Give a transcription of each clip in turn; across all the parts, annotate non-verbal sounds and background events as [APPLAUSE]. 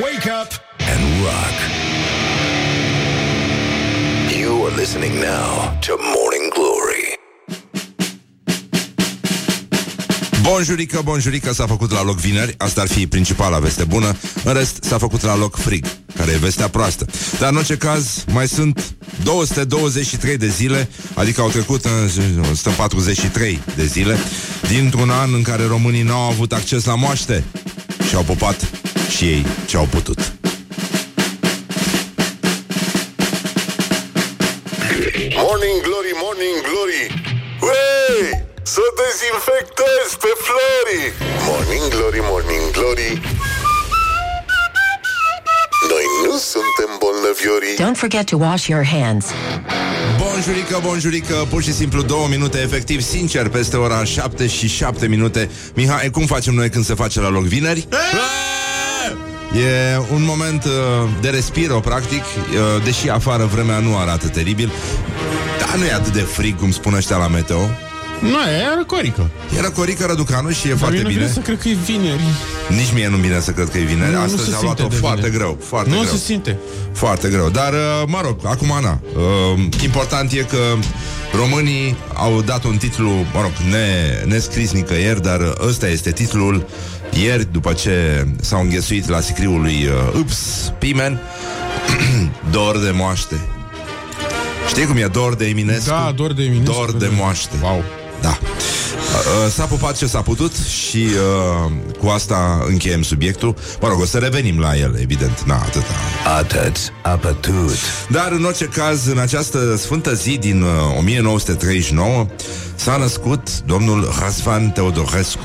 Wake up and rock. You are listening now to Morning Glory. Bonjurică, bonjurică, s-a făcut la loc vineri Asta ar fi principala veste bună În rest, s-a făcut la loc frig Care e vestea proastă Dar în orice caz, mai sunt 223 de zile Adică au trecut în 143 de zile Dintr-un an în care românii n-au avut acces la moaște Și au pupat și ei ce au putut. Morning Glory, Morning Glory. Uei, să dezinfectez pe Flori. Morning Glory, Morning Glory. Noi nu suntem bolnăviorii. Don't forget to wash your hands. Bonjurică, bonjurică, pur și simplu două minute Efectiv, sincer, peste ora 7 și 7 minute. Mihai, cum facem noi când se face la loc vineri? E un moment uh, de respiro, practic uh, Deși afară vremea nu arată teribil Dar nu e atât de frig cum spun ăștia la meteo Nu, e răcorică. E răcorică Răducanu și e Dar foarte mie nu bine vine să cred că e vineri. Nici mie nu vine să cred că e vineri Nu, nu Astăzi se a simte luat-o de foarte vineri. greu Foarte nu greu se simte. Foarte greu, dar uh, mă rog, acum Ana uh, Important e că românii au dat un titlu, mă rog, ne, nescris nicăieri Dar uh, ăsta este titlul ieri După ce s-au înghesuit la sicriul lui uh, Ups, Pimen [CLEARS THROAT] Dor de moaște Știi cum e dor de Eminescu? Da, dor de Eminescu. Dor de moaște Wow. Da. Uh, uh, S-a pupat ce s-a putut și uh, cu asta încheiem subiectul. Mă rog, o să revenim la el, evident. Na, atâta. Atât a pătut. Dar, în orice caz, în această sfântă zi din uh, 1939 s-a născut domnul Răzvan Teodorescu,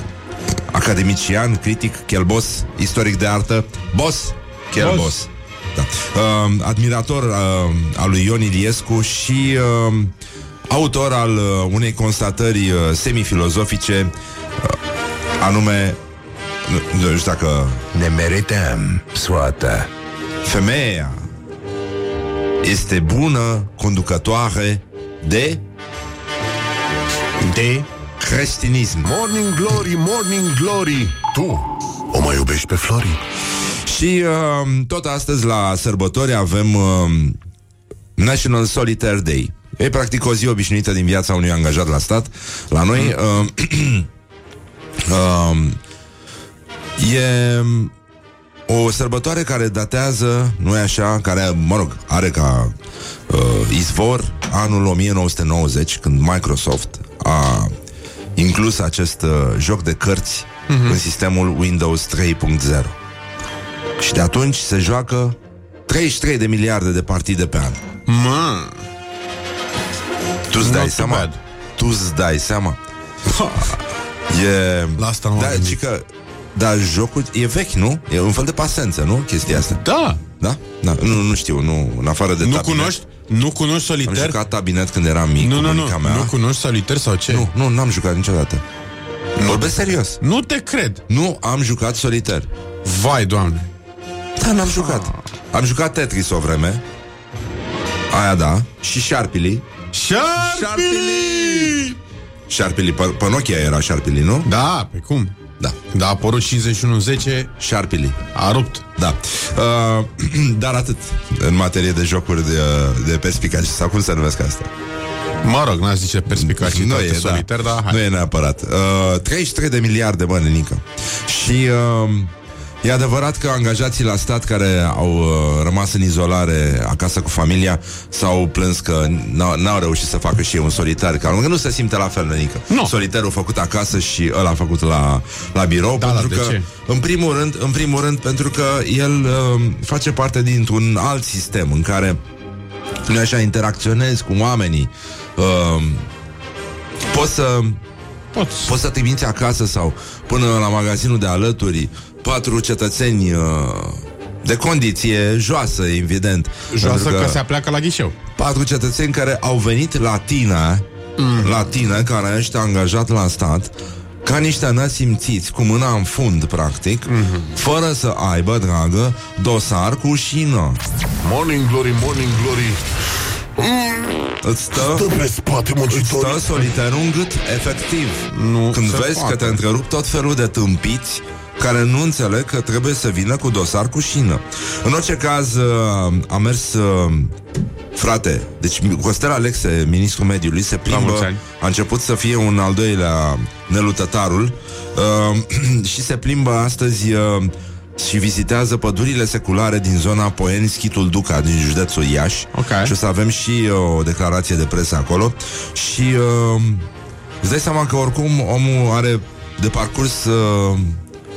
academician, critic, chelbos, istoric de artă, boss, chelbos. Boss. Da. Uh, admirator uh, al lui Ion Iliescu și uh, autor al uh, unei constatări uh, semifilozofice uh, anume nu, nu știu dacă Ne merităm soata. femeia este bună conducătoare de De? Creștinism. Morning Glory, Morning Glory Tu o mai iubești pe Flori? Și uh, tot astăzi la sărbători avem uh, National Solitaire Day. E practic o zi obișnuită din viața unui angajat la stat. La noi uh, [CLEARS THROAT] uh, e o sărbătoare care datează, nu e așa, care, mă rog, are ca uh, izvor anul 1990, când Microsoft a inclus acest uh, joc de cărți uh-huh. în sistemul Windows 3.0. Și de atunci se joacă 33 de miliarde de partide pe an. Mă. Tu îți dai Not seama? bad. Tu îți dai seama? E... La asta nu da, am gândit. ci că, da, jocul e vechi, nu? E un fel de pasență, nu? Chestia asta. Da. Da? da? Nu, nu știu, nu, în afară de Nu tabinet. cunoști? Nu cunoști Am soliter? jucat tabinet când eram mic Nu, cu nu, nu. bunica mea. Nu cunoști soliter sau ce? nu, nu, n-am jucat niciodată. Vorbesc serios. Nu te cred. Nu am jucat soliter. Vai, doamne. Da, n-am jucat. Am jucat Tetris o vreme. Aia da. Și Sharpili. Șarpili! Sharpili, pe, pe Nokia era Sharpili, nu? Da, pe cum? Da. Da, a apărut 5110, Sharpili. a rupt. Da. Uh, [CLEARS THROAT] dar atât în materie de jocuri de, de perspicace sau cum se numesc asta. Mă rog, n-aș zice perspicacitate Nu e, soliter, da. dar hai. Nu e neapărat. Uh, 33 de miliarde, bă, nenică. Și uh, e adevărat că angajații la stat care au uh, rămas în izolare acasă cu familia s-au plâns că n-au, n-au reușit să facă și ei un solitar. Că nu se simte la fel, nenică. Nu. Solitarul făcut acasă și ăla făcut la, la birou. Da, pentru dar de că, ce? în primul rând, în primul rând, pentru că el uh, face parte dintr-un alt sistem în care nu așa interacționezi cu oamenii. Uh, poți să Poți. Poți să trimiți acasă sau până la magazinul de alături patru cetățeni uh, de condiție joasă, evident. Joasă Pentru că... se apleacă la ghișeu. patru cetățeni care au venit la tine, mm. la tine, care ești angajat la stat, ca niște nesimțiți, cu mâna în fund, practic, mm-hmm. fără să aibă, dragă, dosar cu șină. Morning Glory, Morning Glory Îți stă, Stă pe spate îți muncitorii stă soliterul în gât, efectiv. Nu Când se vezi poate. că te întrerup tot felul de tâmpiți care nu înțeleg că trebuie să vină cu dosar cu șină. În orice caz, uh, a mers uh, Frate, deci Costel Alexe, ministrul mediului, se mulți plimbă, ani. a început să fie un al doilea Nelu Tătarul uh, [CLEARS THROAT] și se plimbă astăzi uh, și vizitează pădurile seculare din zona Poeni, Schitul Duca, din județul Iași. Ok. Și o să avem și uh, o declarație de presă acolo. Și uh, îți dai seama că oricum omul are de parcurs uh,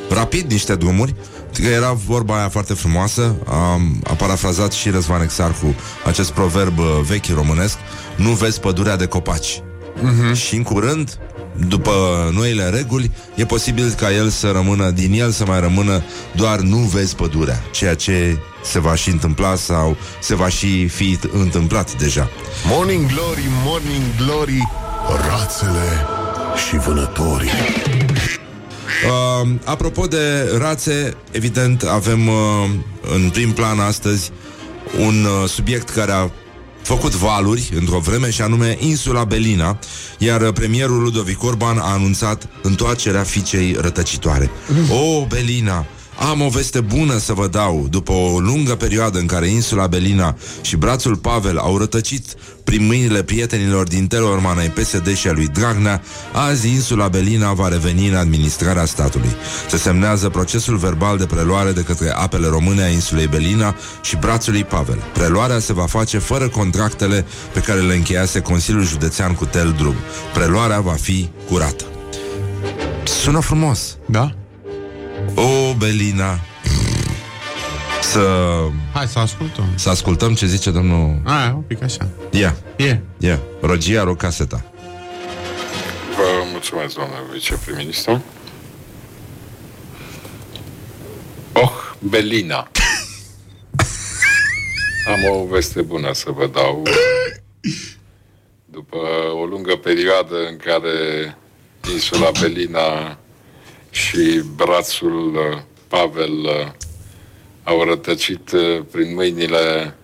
rapid niște drumuri Că era vorba aia foarte frumoasă a, a parafrazat și Răzvan Exarcu Acest proverb uh, vechi românesc Nu vezi pădurea de copaci uh-huh. Și în curând după noile reguli, e posibil ca el să rămână, din el să mai rămână doar nu vezi pădurea, ceea ce se va și întâmpla sau se va și fi întâmplat deja. Morning Glory, Morning Glory, rațele și vânătorii. Uh, apropo de rațe, evident avem uh, în prim plan astăzi un uh, subiect care a făcut valuri într-o vreme și anume insula Belina, iar uh, premierul Ludovic Orban a anunțat întoarcerea fiicei rătăcitoare. O, Belina! Am o veste bună să vă dau. După o lungă perioadă în care insula Belina și brațul Pavel au rătăcit prin mâinile prietenilor din Telorman ai PSD și a lui Dragnea, azi insula Belina va reveni în administrarea statului. Se semnează procesul verbal de preluare de către apele române a insulei Belina și brațului Pavel. Preluarea se va face fără contractele pe care le încheiase Consiliul Județean cu Tel Drum. Preluarea va fi curată. Sună frumos. Da? O, Belina Să, Hai să ascultăm. să ascultăm ce zice domnul Aia, un pic așa. Ia, E. ia, Rogia Rocaseta Vă mulțumesc, doamnă viceprim-ministru. Oh, Belina. [LAUGHS] Am o veste bună să vă dau. După o lungă perioadă în care insula Belina și brațul uh, Pavel uh, au rătăcit uh, prin mâinile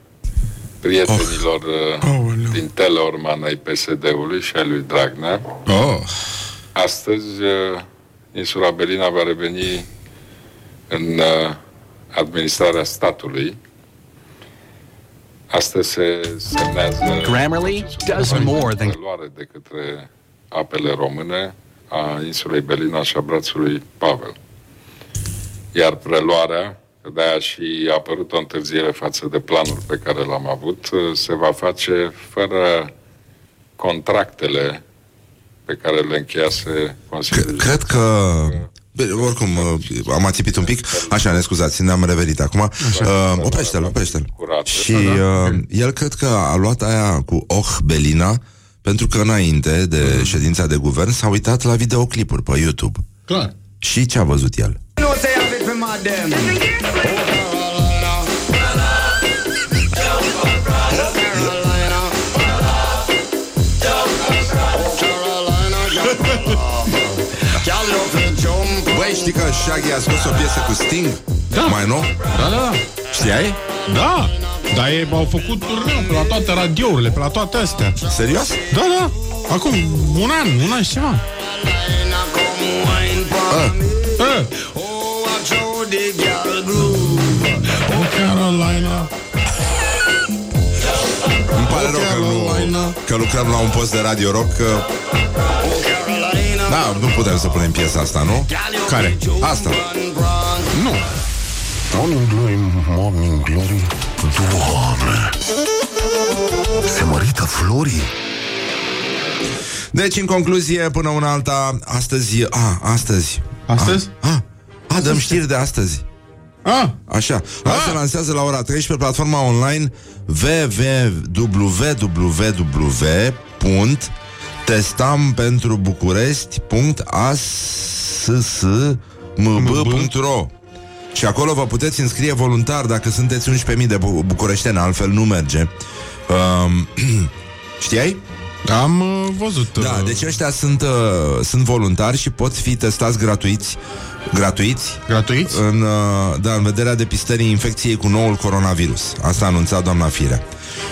prietenilor oh. din Teleorman ai PSD-ului și ai lui Dragnea. Oh, Astăzi, uh, insula Belina va reveni în uh, administrarea statului. Astăzi se semnează Grammarly does more than preluare de către apele române a insulei Belina și a brațului Pavel. Iar preluarea, că de-aia și a apărut o întârziere față de planul pe care l-am avut, uh, se va face fără contractele pe care le încheiase Consiliul. C- cred că Bine, oricum, uh, am ațipit un pic Așa, ne scuzați, ne-am revenit acum uh, Oprește-l, oprește-l Curat. Și uh, el cred că a luat aia cu Oh Belina Pentru că înainte de ședința de guvern S-a uitat la videoclipuri pe YouTube Clar. Și ce a văzut el? Băi, știi că Shaggy a scos o piesă cu Sting? Da. Mai nou? Da, da, da. Știai? Da. Dar ei au făcut turneu pe la toate radiourile, pe la toate astea. Serios? Da, da. Acum un an, un an și ceva. Ah. Eh. Oh, Carolina. Îmi pare rău că, nu, Carolina. că lucrăm la un post de radio rock că... Da, nu putem să punem piesa asta, nu? Care? Asta. Nu. Morning Glory, Morning Glory, Doamne! Se mărită florii? Deci, în concluzie, până una alta, astăzi... A, astăzi. Astăzi? A, a, a dăm știri de astăzi. Ah, Așa. Azi se lansează la ora 13 platforma online www.testampentrbucurești.assmb.ro și acolo vă puteți înscrie voluntar dacă sunteți 11.000 de bu- bucureșteni, altfel nu merge. Um, [CLEARS THROAT] știai? am uh, văzut. Da, uh, deci ăștia sunt, uh, sunt voluntari și pot fi testați gratuiți, gratuiți Gratuiți? în, uh, da, în vederea depistării infecției cu noul coronavirus. Asta a anunțat doamna Firea.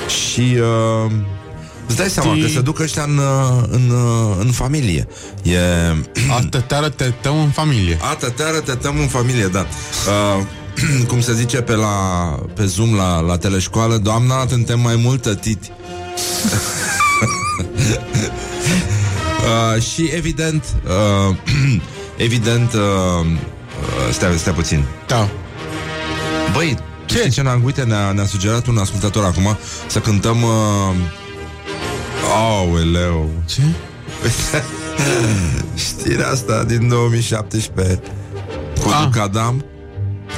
Și uh, Îți dai seama Știi- că se duc ăștia în, uh, în, uh, în familie. E... Atăteară te tău în familie. A, tăteară, tătăm în familie, da. Uh, [CLEARS THROAT] cum se zice pe la pe Zoom la, la teleșcoală, doamna, suntem mai mult tătiti. [LAUGHS] uh, și evident, uh, [CLEARS THROAT] evident, uh, uh, stai, stai puțin. Da. Băi, ce? Știi ce ne-a, uite, ne-a, ne-a sugerat un ascultător acum să cântăm... Uh... Aoleu! Ce? [LAUGHS] Știrea asta din 2017 cu Ah. Ducadam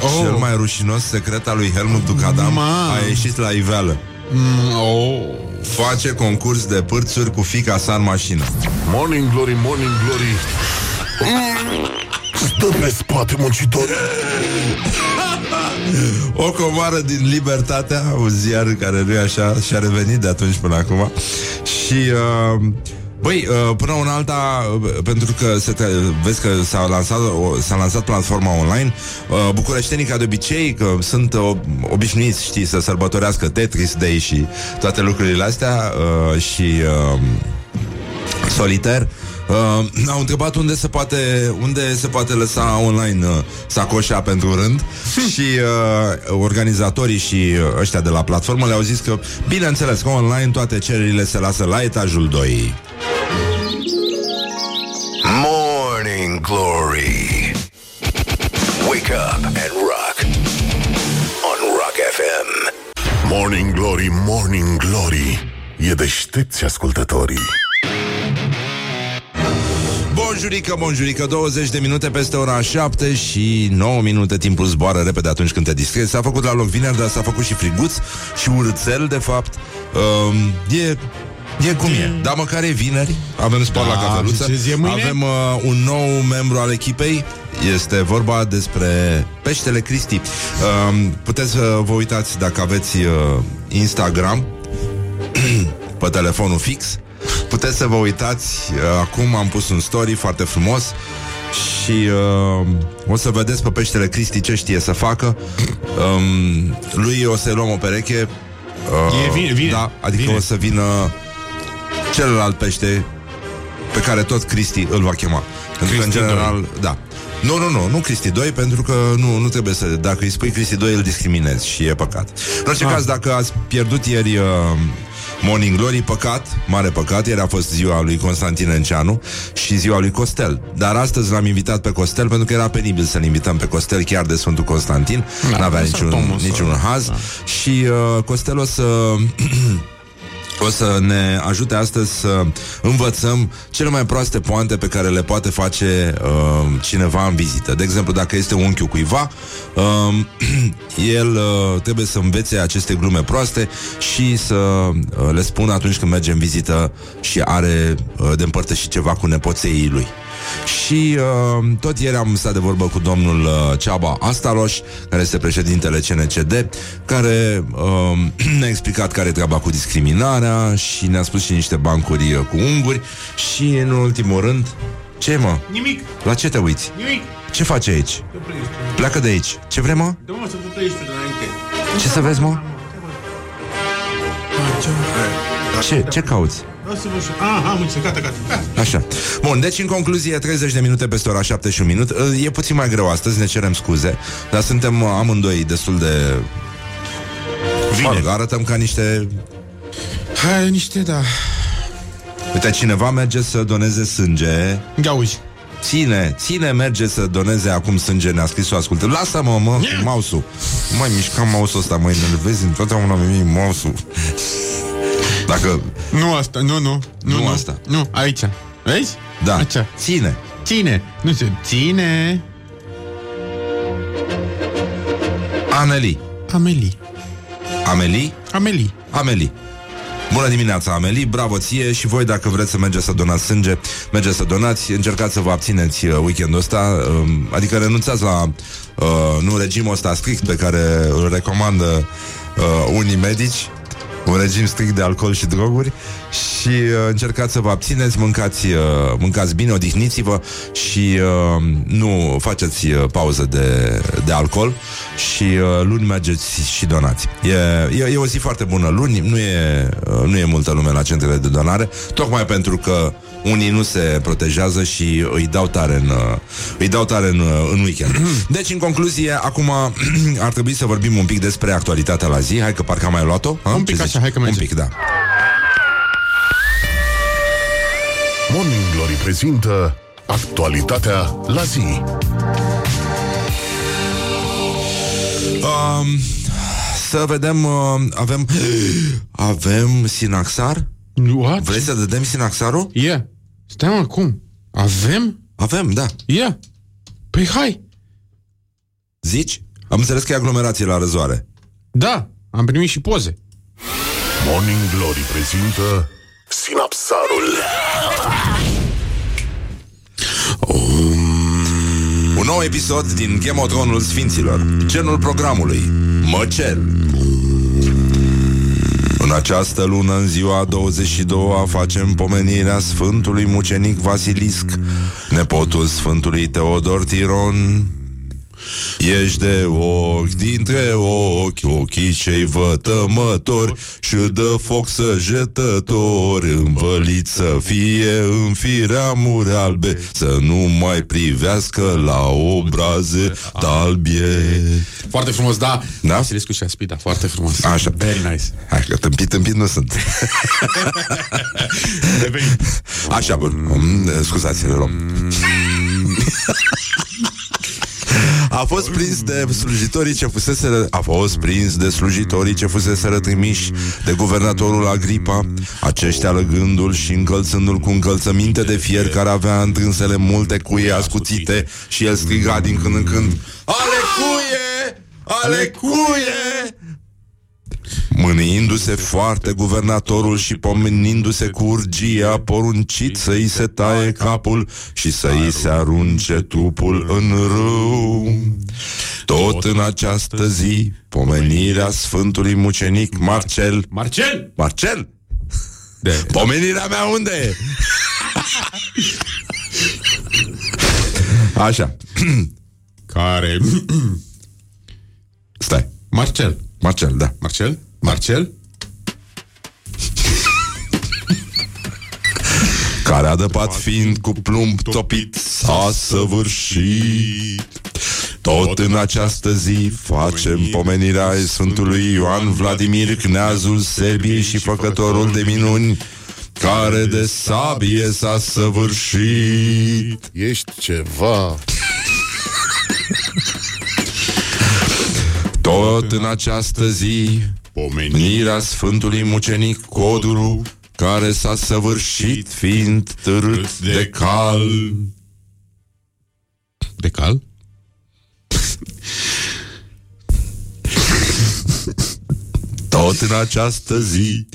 Oh. Cel mai rușinos secret al lui Helmut Ducadam Ma. A ieșit la iveală Mm, oh. Face concurs de pârțuri cu fica sa în mașină Morning Glory, Morning Glory [LAUGHS] Stă pe spate muncitor O comoară din Libertatea Un ziar care nu e așa Și-a revenit de atunci până acum Și uh, Băi, uh, până una alta, uh, pentru că se te, vezi că s-a lansat, o, s-a lansat platforma online, uh, bucureștenii, ca de obicei, că sunt uh, obișnuiți, știi, să sărbătorească Tetris Day și toate lucrurile astea uh, și uh, solitaire. Uh, au întrebat unde se poate unde se poate lăsa online uh, sacoșa pentru rând și uh, organizatorii și uh, ăștia de la platformă le-au zis că bineînțeles că online toate cererile se lasă la etajul 2. Morning Glory. Wake up and rock. On Rock FM. Morning Glory, Morning Glory E deștepți ascultătorii Bonjurică, bonjurică, 20 de minute peste ora 7 și 9 minute timpul zboară repede atunci când te distrezi. S-a făcut la loc vineri, dar s-a făcut și friguț și urțel, de fapt. Um, e E cum e, dar măcar e vineri Avem sport Da, la cafeluță și ce zi e mâine? Avem uh, un nou membru al echipei Este vorba despre Peștele Cristi uh, Puteți să vă uitați dacă aveți uh, Instagram [CLEARS THROAT] Pe telefonul fix Puteți să vă uitați uh, Acum am pus un story foarte frumos Și uh, o să vedeți pe peștele Cristi ce știe să facă um, Lui o să luăm o pereche uh, E vine- vine. Da, adică Vine. o să vină celălalt pește pe care tot Cristi îl va chema. Pentru că, în Cristi general, da. Nu, nu, nu, nu Cristi 2, pentru că nu, nu trebuie să... Dacă îi spui Cristi 2, îl discriminezi și e păcat. În orice Ah. caz, dacă ați pierdut ieri uh, Morning Glory, păcat, mare păcat, ieri a fost ziua lui Constantin Enceanu și ziua lui Costel. Dar astăzi l-am invitat pe Costel pentru că era penibil să-l invităm pe Costel chiar de Sfântul Constantin. Da, N-avea lăsați niciun, omul să- niciun haz. da. Și uh, Costel o să... [CLEARS THROAT] o să ne ajute astăzi să învățăm cele mai proaste poante pe care le poate face uh, cineva în vizită. De exemplu, dacă este unchiul cuiva, uh, [CLEARS THROAT] el uh, trebuie să învețe aceste glume proaste și să uh, le spună atunci când merge în vizită și are uh, de împărtășit ceva cu nepoțeii lui. Și uh, tot ieri am stat de vorbă cu domnul uh, Ceaba Astaroș, care este președintele CNCD, care uh, [CLEARS THROAT] ne-a explicat care e treaba cu discriminarea și ne-a spus și niște bancuri uh, cu unguri și, în ultimul rând, ce mă? Nimic, La ce te uiți? nimic. Ce faci aici? Pleacă de aici. Ce vrei, mă? Da, mă, să tu trăiești de înainte. Ce să vezi, mă? Ce, ce cauți? Vreau să vă știu. Ah, am înțeles, gata, gata. gata. Așa. Bun, deci în concluzie 30 de minute peste ora 7 și un minut E puțin mai greu astăzi, ne cerem scuze Dar suntem uh, amândoi destul de Mă rog, arătăm ca niște Hai, niște, da. Uite, cineva merge să doneze sânge Ia uzi. Ține, ține merge să doneze acum sânge Ne-a scris o ascultă Lasă-mă, mă, cu mouse-ul Nu mai mișca mouse-ul ăsta, mă Vezi, întotdeauna mi mouse-ul Dacă, Nu asta, nu, nu. Nu, Nu asta. Nu, aici. Vezi? da, Aici. ține Ține. Nu se ține. Aneli Amelie. Amelie Amelie. Amelie. Bună dimineața, Amelie, bravo ție și voi dacă vreți să mergeți să donați sânge, mergeți să donați, încercați să vă abțineți uh, weekendul ăsta, um, adică renunțați la uh, nu regimul ăsta strict pe care îl recomandă uh, unii medici un regim strict de alcool și droguri și uh, încercați să vă abțineți, mâncați, uh, mâncați bine, odihniți-vă și uh, nu faceți uh, pauză de, de alcool și uh, luni mergeți și donați. E, e, e o zi foarte bună luni, nu e, uh, nu e multă lume la centrele de donare, tocmai pentru că unii nu se protejează și îi dau tare în, uh, îi dau tare în, uh, în weekend. [CLEARS THROAT] Deci, în concluzie, acum [CLEARS THROAT] ar trebui să vorbim un pic despre actualitatea la zi. Hai că parcă am mai luat-o. ha? Un pic Ce așa, zici? hai că Un mergem. pic, da. Morning Glory prezintă actualitatea la zi. Um, să vedem, uh, avem [GASPS] avem Sinaxar? What? Vrei să dăm Sinaxarul? Yeah. Stai mă, cum? Avem? Avem, da. Yeah. Păi hai. Zici? Am înțeles că e aglomerație la răzoare. Da, am primit și poze. Morning Glory prezintă Sinapsarul. Un nou episod din Game of Thrones Sfinților Genul programului Măcel În această lună, în ziua 22-a, facem pomenirea Sfântului Mucenic Vasilisc, nepotul Sfântului Teodor Tiron. Ești de ochi dintre ochi, ochii cei vătămători Și dă foc săgetători Învălit să fie în fireamuri albe Să nu mai privească la obraze talbie Foarte frumos, da. Da? Vasilescu și Aspida, foarte frumos. Așa. Very nice. Hai că tâmpit, tâmpit nu sunt [LAUGHS] Așa, bun Mm, Scuzați, le luăm A fost prins de slujitorii ce fusese A fost prins de slujitorii ce fusese trimiși De guvernatorul Agripa Aceștia lăgându-l și încălțându-l cu încălțăminte de fier Care avea întrânsele multe cuie ascuțite Și el striga din când în când Ale cuie! Ale cuie! Mâniindu-se foarte guvernatorul și pomenindu-se cu urgie a poruncit să-i se taie capul și să-i se arunce trupul în râu. Tot în această zi, pomenirea Sfântului Mucenic Marcel. Marcel! Marcel? De. Pomenirea mea unde e? Așa, Care... stai. Marcel. Marcel, da. Marcel? Marcel? Care adăpat fiind cu plumb topit s-a săvârșit. Tot în această zi facem pomenirea Sfântului Ioan Vladimir, Cneazul Serbiei și făcătorul de minuni, care de sabie s-a săvârșit. Ești ceva. Tot în această zi Menirea Sfântului Mucenic Coduru Care s-a săvârșit fiind târât de cal. De cal? Tot în această zi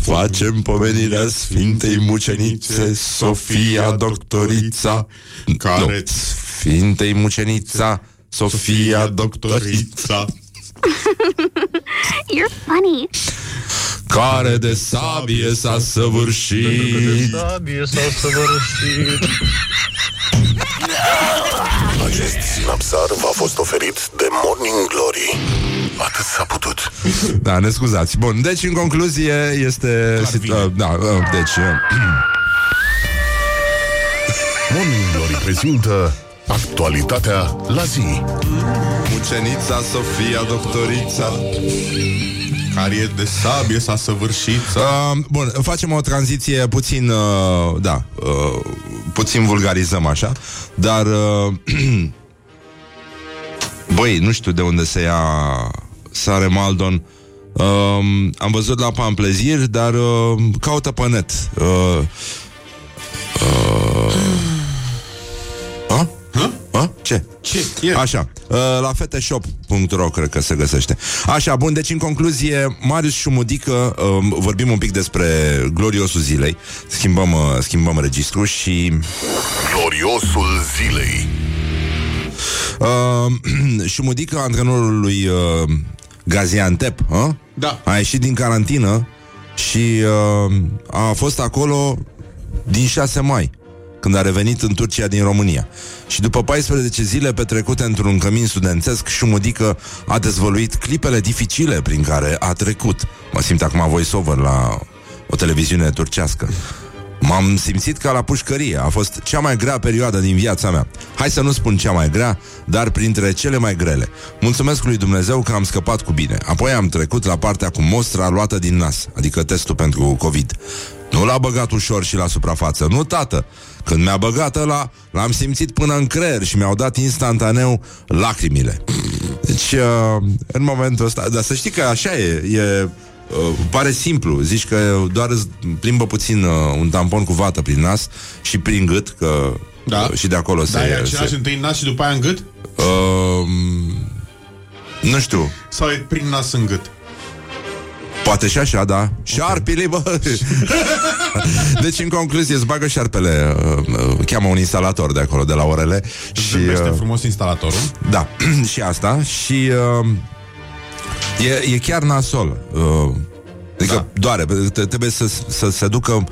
Facem pomenirea Sfintei Mucenițe Sofia Doctorița Care- Nu, Sfintei Mucenița Sofia Doctorița [LAUGHS] You're funny. Care de sabie s-a săvârșit [LAUGHS] Acest Sinapsar v-a fost oferit de Morning Glory. Atât s-a putut. [LAUGHS] Da, ne scuzați. Bun, deci în concluzie este... vine. Uh, da, uh, deci... Uh, [CLEARS THROAT] Morning Glory prezintă actualitatea la zi. Mucenița Sofia Doctorița Care e de sabie s-a săvârșit. Uh, bun, facem o tranziție puțin, uh, da, uh, puțin vulgarizăm așa, dar, uh, [CLEARS THROAT] băi, nu știu de unde se ia sare Maldon. Uh, am văzut la Pamplezir, dar uh, caută pe net. Uh, uh, [CLEARS THROAT] a? A? Ce? Ce? E. Așa, uh, la feteshop.ro cred că se găsește. Așa, bun, deci în concluzie, Marius Șumudică, uh, vorbim un pic despre gloriosul zilei, schimbăm, uh, schimbăm registru și Gloriosul zilei. uh, [CLEARS THROAT] Șumudică, antrenorul lui uh, Gaziantep, uh? Da. a ieșit din carantină și uh, a fost acolo din 6 mai, când a revenit în Turcia din România. Și după 14 zile petrecute într-un cămin studențesc, Șumudică a dezvăluit clipele dificile prin care a trecut. Mă simt acum voice-over la o televiziune turcească. M-am simțit ca la pușcărie. A fost cea mai grea perioadă din viața mea. Hai să nu spun cea mai grea, dar printre cele mai grele. Mulțumesc lui Dumnezeu că am scăpat cu bine. Apoi am trecut la partea cu mostra luată din nas, adică testul pentru COVID. Nu l-a băgat ușor și la suprafață. Nu, tată. Când mi-a băgat ăla, l-am simțit până în creier și mi-au dat instantaneu lacrimile. Deci, uh, în momentul ăsta... Dar să știi că așa e. E Uh, pare simplu, zici că doar îți plimbă puțin uh, un tampon cu vată prin nas și prin gât, că Da. uh, și de acolo Da, se... e același se întâi în nas și după aia în gât? uh, nu știu, Sau e prin nas în gât? Poate și așa, da. Șarpile, bă! [LAUGHS] deci, în concluzie, îți bagă șarpele, uh, uh, cheamă un instalator de acolo, de la orele. Și, Și, Zâmbește uh, frumos instalatorul. Da, [CLEARS THROAT] și asta Și uh, e, e chiar nasol uh, Adică da. doare te- Trebuie să, să se ducă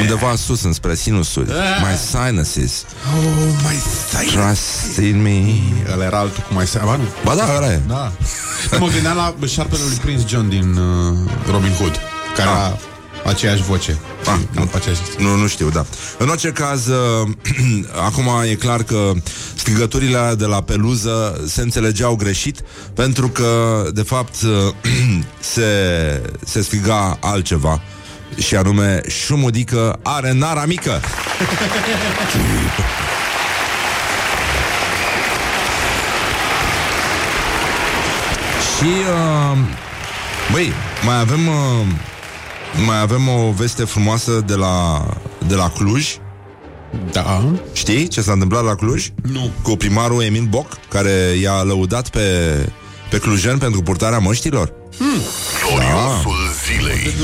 Undeva sus înspre sinusuri My sinuses Oh, mai stai. Trust in me Ăla era altul cu mai seama, nu? Ba da, ăla e Da. mă gândeam la șarpele lui Prince John din uh, Robin Hood, care Ah. a aceeași voce. Ah, nu, nu aceeași. Nu, nu știu, da. În orice caz, uh, [CLEARS THROAT] acum e clar că strigăturile alea de la peluză se înțelegeau greșit, pentru că, de fapt, uh, [CLEARS THROAT] se, se striga altceva, și anume, șumudică are nara mică. [LAUGHS] și, uh, băi, mai avem... Uh, mai avem o veste frumoasă de la, de la Cluj. Da. Știi ce s-a întâmplat la Cluj? Nu. Cu primarul Emil Boc, care i-a lăudat pe, pe clujen pentru purtarea măștilor. Gloriosul zilei.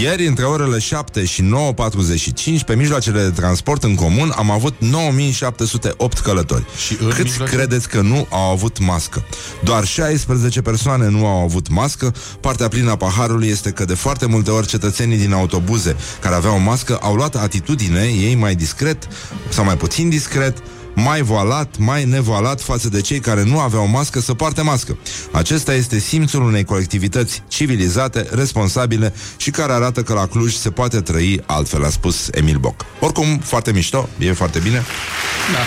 Ieri, între orele 7 și 9.45, pe mijloacele de transport în comun, am avut 9708 călători. Și în Câți mijloace? credeți că nu au avut mască? Doar 16 persoane nu au avut mască. Partea plină a paharului este că de foarte multe ori cetățenii din autobuze care aveau mască au luat atitudine, ei mai discret sau mai puțin discret, mai voalat, mai nevoalat față de cei care nu aveau mască să poarte mască. Acesta este simțul unei colectivități civilizate, responsabile și care arată că la Cluj se poate trăi altfel, a spus Emil Boc. Oricum, foarte mișto, e foarte bine. Da.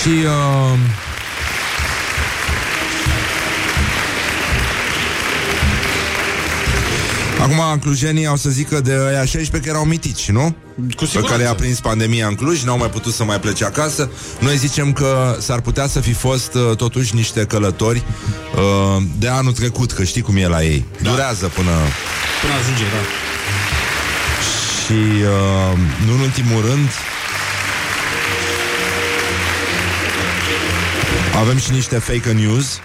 Și... Uh... Acum clujenii au să zică de aia 16 că erau mitici, nu? Cu Pe siguranță. care i-a prins pandemia în Cluj, n-au mai putut să mai plece acasă. Noi zicem că s-ar putea să fi fost uh, totuși niște călători uh, de anul trecut, că știi cum e la ei. Da. Durează până... Până ajunge, da. Și uh, nu în ultimul rând Avem și niște fake news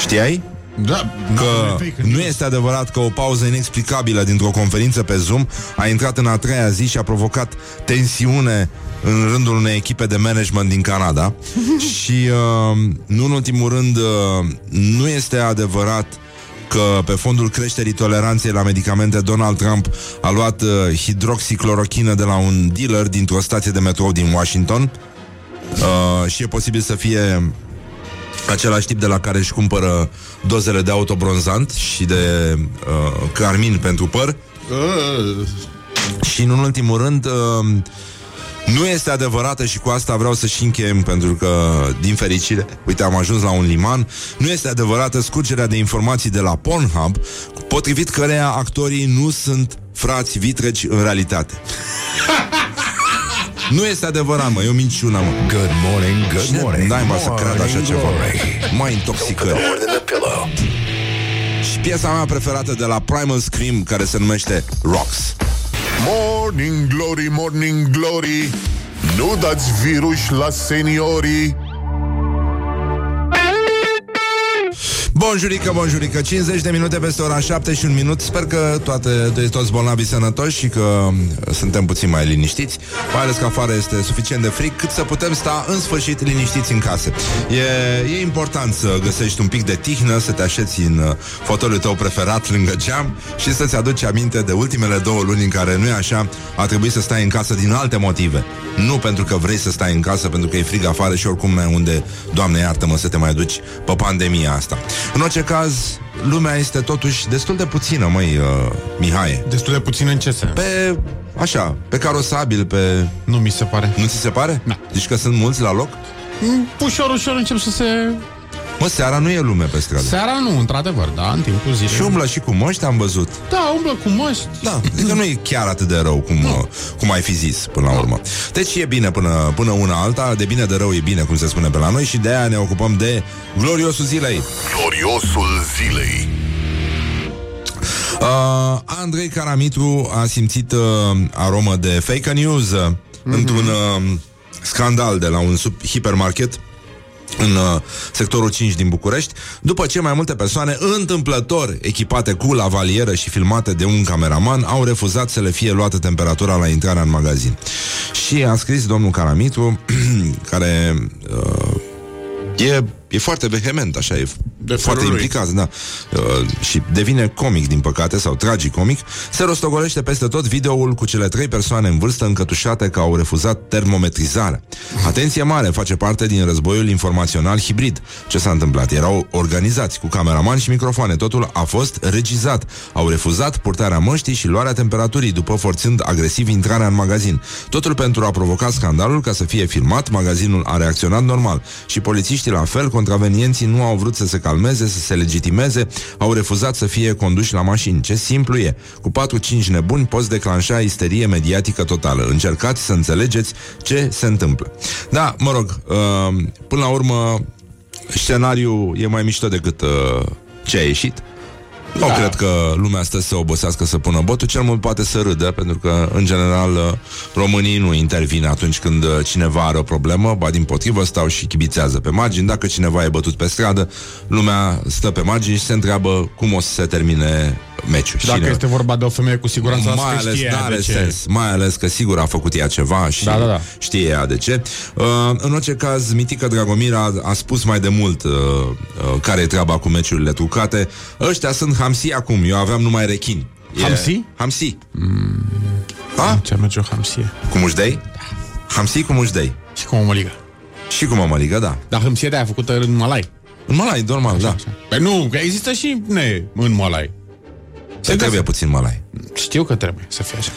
Știai? Da, Că n-am fake nu news. este adevărat că o pauză inexplicabilă dintr-o conferință pe Zoom a intrat în a treia zi și a provocat tensiune în rândul unei echipe de management din Canada [LAUGHS] și uh, nu în ultimul rând uh, nu este adevărat că pe fondul creșterii toleranței la medicamente Donald Trump a luat uh, hidroxiclorochină de la un dealer dintr-o stație de metrou din Washington uh, și e posibil să fie același tip de la care își cumpără dozele de autobronzant și de uh, carmin pentru păr Uh, și în ultimul rând uh, nu este adevărată și cu asta vreau să și încheiem pentru că, din fericire, uite, am ajuns la un liman, nu este adevărată scurgerea de informații de la Pornhub, potrivit căreia actorii nu sunt frați vitreci în realitate. [LAUGHS] nu este adevărat, mă, e o minciună, mă. Good morning, good Cine morning. naima să creadă așa Morning ceva? glory. Mai intoxicări. More than a pillow. Și piesa mea preferată de la Primal Scream, care se numește Rocks. Morning glory, morning glory Nu dați virus la seniorii Bonjurică, bonjurică. 50 de minute peste ora 7 și un minut. Sper că toate, de toți bolnavii sănătoși Și că uh, suntem puțin mai liniștiți. Mai ales că afară este suficient de fric Cât să putem sta în sfârșit liniștiți în case E, e important să găsești un pic de tihnă Să te așezi în uh, fotoliul tău preferat lângă geam Și să-ți aduci aminte de ultimele două luni În care nu e așa A trebuit să stai în casă din alte motive. Nu pentru că vrei să stai în casă Pentru că e frig afară și oricum n-ai unde Doamne iartă-mă să te mai duci pe pandemia asta În orice caz, lumea este totuși destul de puțină, măi, uh, Mihai. Destul de puțin în ce sens? Pe, așa, pe carosabil, pe... Nu mi se pare. Nu ți se pare? Da. Zici că sunt mulți la loc? Mm, Ușor, ușor încep să se... Mă, seara nu e lume pe stradă. Seara nu, într-adevăr, da, în timpul zilei. Și umblă și cu moști, am văzut. Da, umblă cu măști. Da, adică nu e chiar atât de rău cum, uh, cum ai fi zis până la urmă. Deci e bine până, până una alta, de bine de rău e bine, cum se spune pe la noi și de aia ne ocupăm de gloriosul zilei. Gloriosul zilei. Uh, Andrei Caramitru a simțit uh, aromă de fake news uh, mm-hmm. într-un uh, scandal de la un sub hipermarket în uh, sectorul 5 din București, după ce mai multe persoane întâmplător echipate cu lavalieră și filmate de un cameraman au refuzat să le fie luată temperatura la intrarea în magazin. Și a scris domnul Caramitru, [CLEARS THROAT] care uh, e, e foarte vehement, așa, e De foarte felul lui. implicat, da. Uh, și devine comic, din păcate, sau tragicomic. Se rostogolește peste tot videoul cu cele trei persoane în vârstă încătușate că au refuzat termometrizarea. Atenție mare, face parte din războiul informațional hibrid. Ce s-a întâmplat? Erau organizați cu cameraman și microfoane. Totul a fost regizat. Au refuzat purtarea măștii și luarea temperaturii, după forțând agresiv intrarea în magazin. Totul pentru a provoca scandalul ca să fie filmat, magazinul a reacționat normal. Și polițiștii la fel, contravenienții nu au vrut să se calmeze, să se legitimeze, au refuzat să fie conduși la mașini. Ce simplu e. Cu 4-5 nebuni poți declanșa isterie mediatică totală. Încercați să înțelegeți ce se întâmplă. Da, mă rog, uh, până la urmă, scenariul e mai mișto decât uh, ce a ieșit. Nu cred că lumea stă să obosească să pună botul, cel mult poate să râdă, pentru că, în general, uh, românii nu intervin atunci când uh, cineva are o problemă, ba din potrivă stau și chibițează pe margini. Dacă cineva e bătut pe stradă, lumea stă pe margini și se întreabă cum o să se termine meciul. Dacă Cine- este vorba de o femeie cu siguranță, mai asta ales, știe n-are de ce. sens, mai ales că sigur a făcut ea ceva și Da, da, da. știe ea de ce. Uh, în orice caz, Mitică Dragomir a, a spus mai de mult uh, uh, care e treaba cu meciurile trucate. Ăștia sunt hamsi acum, eu aveam numai rechini. E- Hamsi? Hamsi. A? Ce merge o hamsie. Cu mușdei? Hamsi cu mușdei. Și cum o măligă. Și cu mămăligă, da. Dar hamsie de aia făcută în malai. În malai, normal, da. Păi nu, că există și ne în malai. Se trebuie puțin malai. Știu că trebuie să fie așa.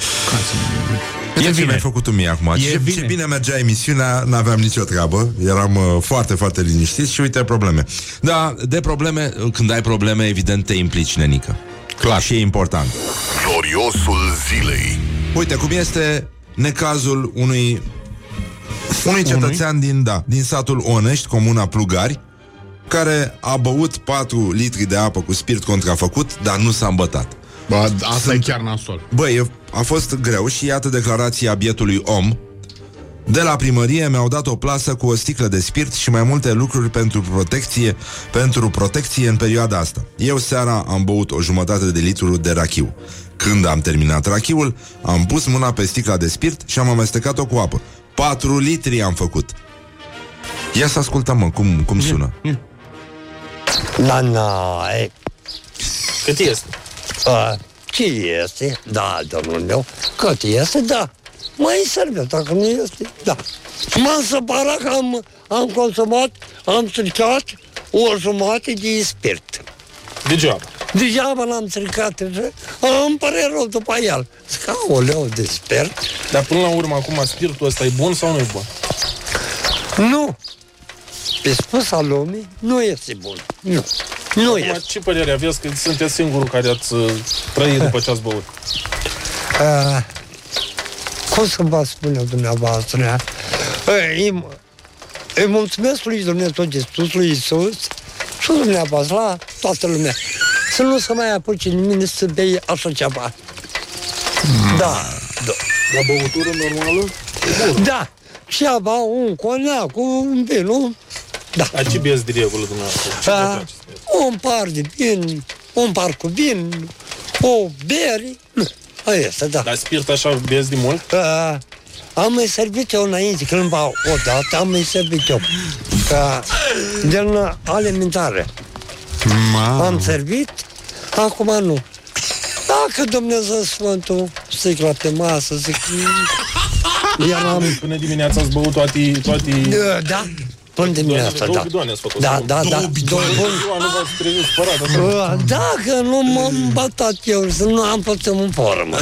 E E ce bine. mi-ai făcut tu mie acum. E Ce, ce bine. bine mergea emisiunea, n-aveam nicio treabă. Eram uh, foarte, foarte liniștit și uite probleme. Da, de probleme, uh, când ai probleme, evident te implici, nenică. Clar. Și e important. Gloriosul zilei. Uite, cum este necazul unui unui cetățean din, da, din satul Onești, comuna Plugari, care a băut 4 litri de apă cu spirit contrafăcut, dar nu s-a îmbătat. Bă, asta e chiar nasol. Băi, a fost greu și iată declarația bietului om. De la primărie mi-au dat o plasă cu o sticlă de spirit și mai multe lucruri pentru protecție, pentru protecție în perioada asta. Eu seara am băut o jumătate de litru de rachiu. Când am terminat rachiul, am pus mâna pe sticla de spirit și am amestecat-o cu apă. 4 litri am făcut. Ia să ascultăm, mă, cum, cum sună. Da, na, e, Cât este? A, ce este? Da, domnul meu, cât este? Da. Mai serve, dacă nu este, da. M-am supărat că am, am consumat, am stricat o jumătate de spirit. Degeaba. Degeaba l-am stricat, îmi pare rău după el. Zic, aoleu, de spirit. Dar până la urmă, acum, spiritul ăsta e bun sau nu e bun? Nu. Pe spus al lumii, nu este bun. Nu. Nu Acum, este. ce părere aveți că sunteți singurul care ați uh, trăit după ce ați băut? [LAUGHS] Uh, cum să vă spune dumneavoastră? Uh, îi, îi mulțumesc lui Dumnezeu de sus, lui Isus și dumneavoastră, la toată lumea. Să nu se mai apuce nimeni să bei așa ceva. Da, da. La băutură normală? Da, ceva, un coniac, un vin, un... Da. Dar ce bieți de regulă dumneavoastră? Ce Da. vă place să beți? un par de vin, un par cu vin, o beri. Nu, Aia este, da. Dar spirit așa bezi din mult? Uh, am mai servit eu înainte, cândva odată, am mai servit eu. Ca din alimentare. Ah. Am servit, acum nu. Dacă Dumnezeu Sfântul sticla pe masă, zic, eram... Până dimineața ați băut toate... toate... Da, da, până dimineața, două da. bidoane ați făcut. Da, sau- da, da, Două două bidoane. buni. Nu v-ați trezit spărat. așa. Uh, Dacă nu m-am batat eu, să nu am fost în formă.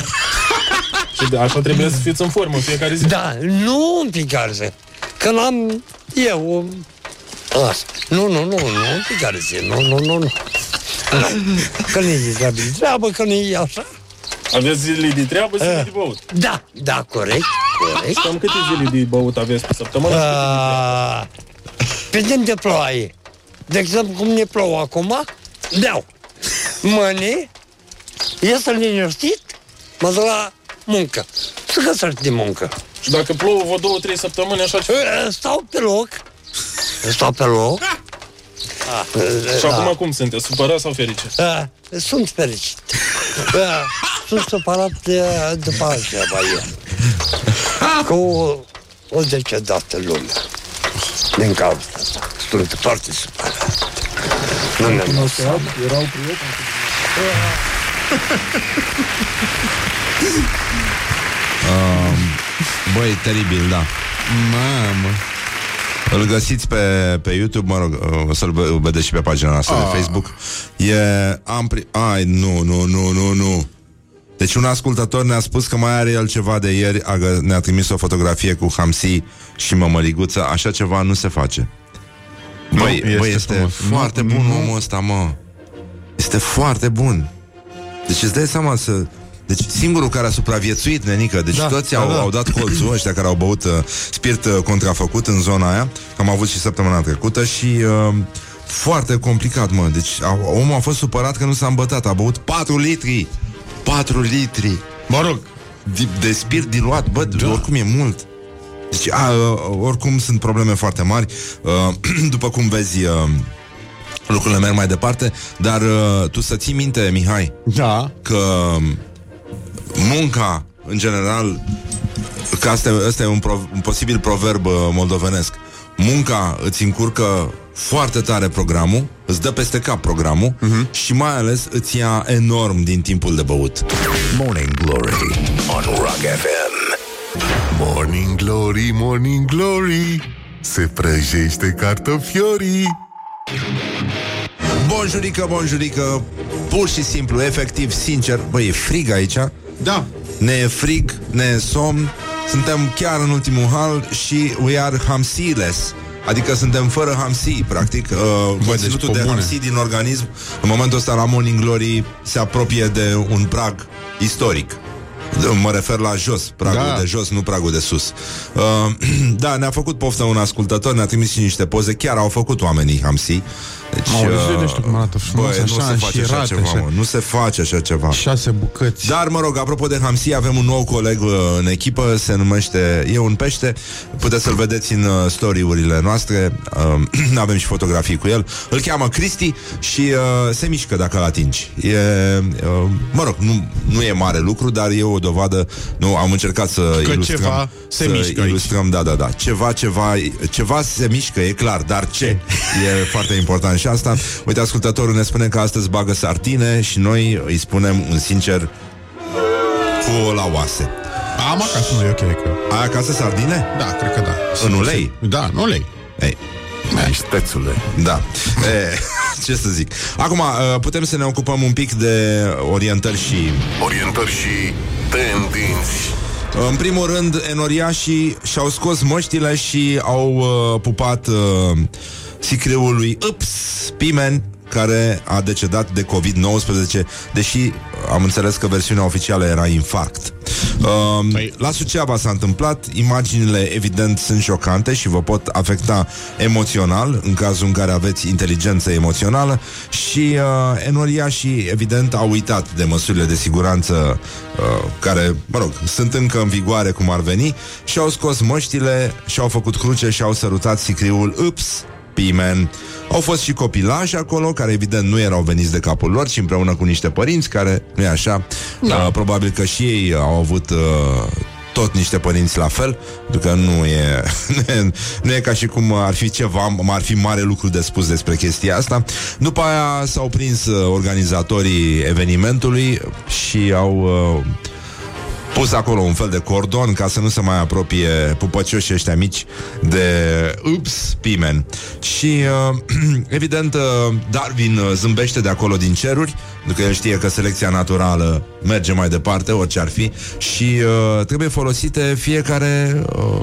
[LAUGHS] Și de- așa trebuie să fiți în formă în fiecare zi. Da, nu în fiecare zi. Că n-am eu... Asta. Nu, nu, nu, nu, în fiecare zi. Nu, nu, nu, nu. Nu. Că nu e treabă de treabă, că nu e așa. Aveți zile de treabă, zile Eh. de băut. Da, da, corect, corect. Cam câte zile de băut aveți pe săptămână? Uh, pe timp de ploaie. De exemplu, cum ne plouă acum, beau. Mâine, ies liniștit, mă duc la muncă. Să găsesc de muncă. Și dacă plouă vreo două, trei săptămâni, așa ce... Uh, Stau pe loc. Stau pe loc. Și acum cum sunteți? Supărat sau fericit? Da, sunt fericit. Da, sunt supărat de, după altceva eu. Că o, o decedată lumea. Din cauza asta. Sunt foarte supărat. Nu ne-am dat seama. Erau prieteni? Băi, teribil, da. Mamă. Îl găsiți pe, pe YouTube, mă rog, uh, o să-l ve- vedeți și pe pagina noastră Ah. de Facebook. E... Am pri- Ai, nu, nu, nu, nu, nu. Deci un ascultător ne-a spus că mai are el ceva de ieri, a gă- ne-a trimis o fotografie cu Hamsi și mămăliguță, așa ceva nu se face. Băi, este băi este frumos. foarte Nu, bun nu. omul ăsta, mă. Este foarte bun. Deci îți dai seama să... Deci singurul care a supraviețuit, nenică, deci Da, da, toți da, au, da. au dat colțul ăștia care au băut uh, spirit uh, contrafăcut în zona aia, că am avut și săptămâna trecută și uh, foarte complicat, mă. Deci a, omul a fost supărat că nu s-a îmbătat, a băut 4 litri. 4 litri Mă rog, de, de spirit diluat, bă, da. oricum e mult. Deci, a, uh, oricum sunt probleme foarte mari. Uh, [CLEARS THROAT] după cum vezi, uh, lucrurile merg mai departe, dar uh, tu să ții minte, Mihai, da. că munca, în general, că asta, asta e un, pro, un posibil proverb uh, moldovenesc, munca îți încurcă foarte tare programul, îți dă peste cap programul uh-huh. și mai ales îți ia enorm din timpul de băut. Morning Glory on Rock FM. Morning Glory, Morning Glory, se prăjește cartofiorii. Bonjurică, bonjurică, pur și simplu, efectiv, sincer, băi, e frig aici, Da. ne e frig, ne e somn, suntem chiar în ultimul hal și we are hamsiless. Adică suntem fără hamsi, practic. Uh, conținutul pe de bune. hamsi din organism, în momentul ăsta la Morning Glory, se apropie de un prag istoric. Mă refer la jos, pragul Da. de jos, nu pragul de sus. Uh, [CLEARS THROAT] da, ne-a făcut poftă un ascultător, ne-a trimis și niște poze, chiar au făcut oamenii hamsi. Deci, Mamă, deci vedeți cum arată frumos, băi, nu așa, se face așa înșirat, ceva, așa. mă. Nu se face așa ceva. Șase bucăți. Dar, mă rog, apropo de Hamsi, avem un nou coleg uh, în echipă, se numește E un pește, puteți să-l vedeți în uh, story-urile noastre, uh, [CLEARS THROAT] avem și fotografii cu el. Îl cheamă Cristi și uh, se mișcă dacă îl atingi. E, uh, mă rog, nu, nu e mare lucru, dar e o dovadă, nu, am încercat să Că ilustrăm, ceva se să mișcă aici. ilustrăm, da, da, da, ceva, ceva, ceva se mișcă, e clar, dar ce? E foarte important și asta. Uite, ascultătorul ne spune că astăzi bagă sardine și noi îi spunem un sincer cu la oase. Am acasă, nu e ok, cred. Ai acasă sardine? Da, cred că da. În ulei? Da, în ulei. Ei, Miștețule. da. E, [LAUGHS] ce să zic. Acum, uh, putem să ne ocupăm un pic de orientări și... Orientări și tendinți. În primul rând, enoriașii și-au scos măștile și au uh, pupat uh, sicriul lui Ups Pimen, care a decedat de COVID-19, deși am înțeles că versiunea oficială era infarct. Uh, Păi- La Suceava s-a întâmplat, imaginile evident sunt șocante și vă pot afecta emoțional în cazul în care aveți inteligență emoțională și uh, enoriașii evident au uitat de măsurile de siguranță uh, care, mă rog, sunt încă în vigoare cum ar veni și au scos măștile și au făcut cruce și au sărutat sicriul Ups Pimen. Au fost și copilași acolo, care evident nu erau veniți de capul lor, ci împreună cu niște părinți care, nu e așa, da. uh, probabil că și ei au avut uh, tot niște părinți la fel, pentru că nu e, nu [LAUGHS] e, nu e ca și cum ar fi ceva, ar fi mare lucru de spus despre chestia asta. După aia s-au prins uh, organizatorii evenimentului și au uh, pus acolo un fel de cordon ca să nu se mai apropie pupăcioșii ăștia mici de ups, pimen. Și uh, [CLEARS THROAT] evident uh, Darwin uh, zâmbește de acolo din ceruri, pentru că el știe că selecția naturală merge mai departe, orice ar fi, și uh, trebuie folosite fiecare uh,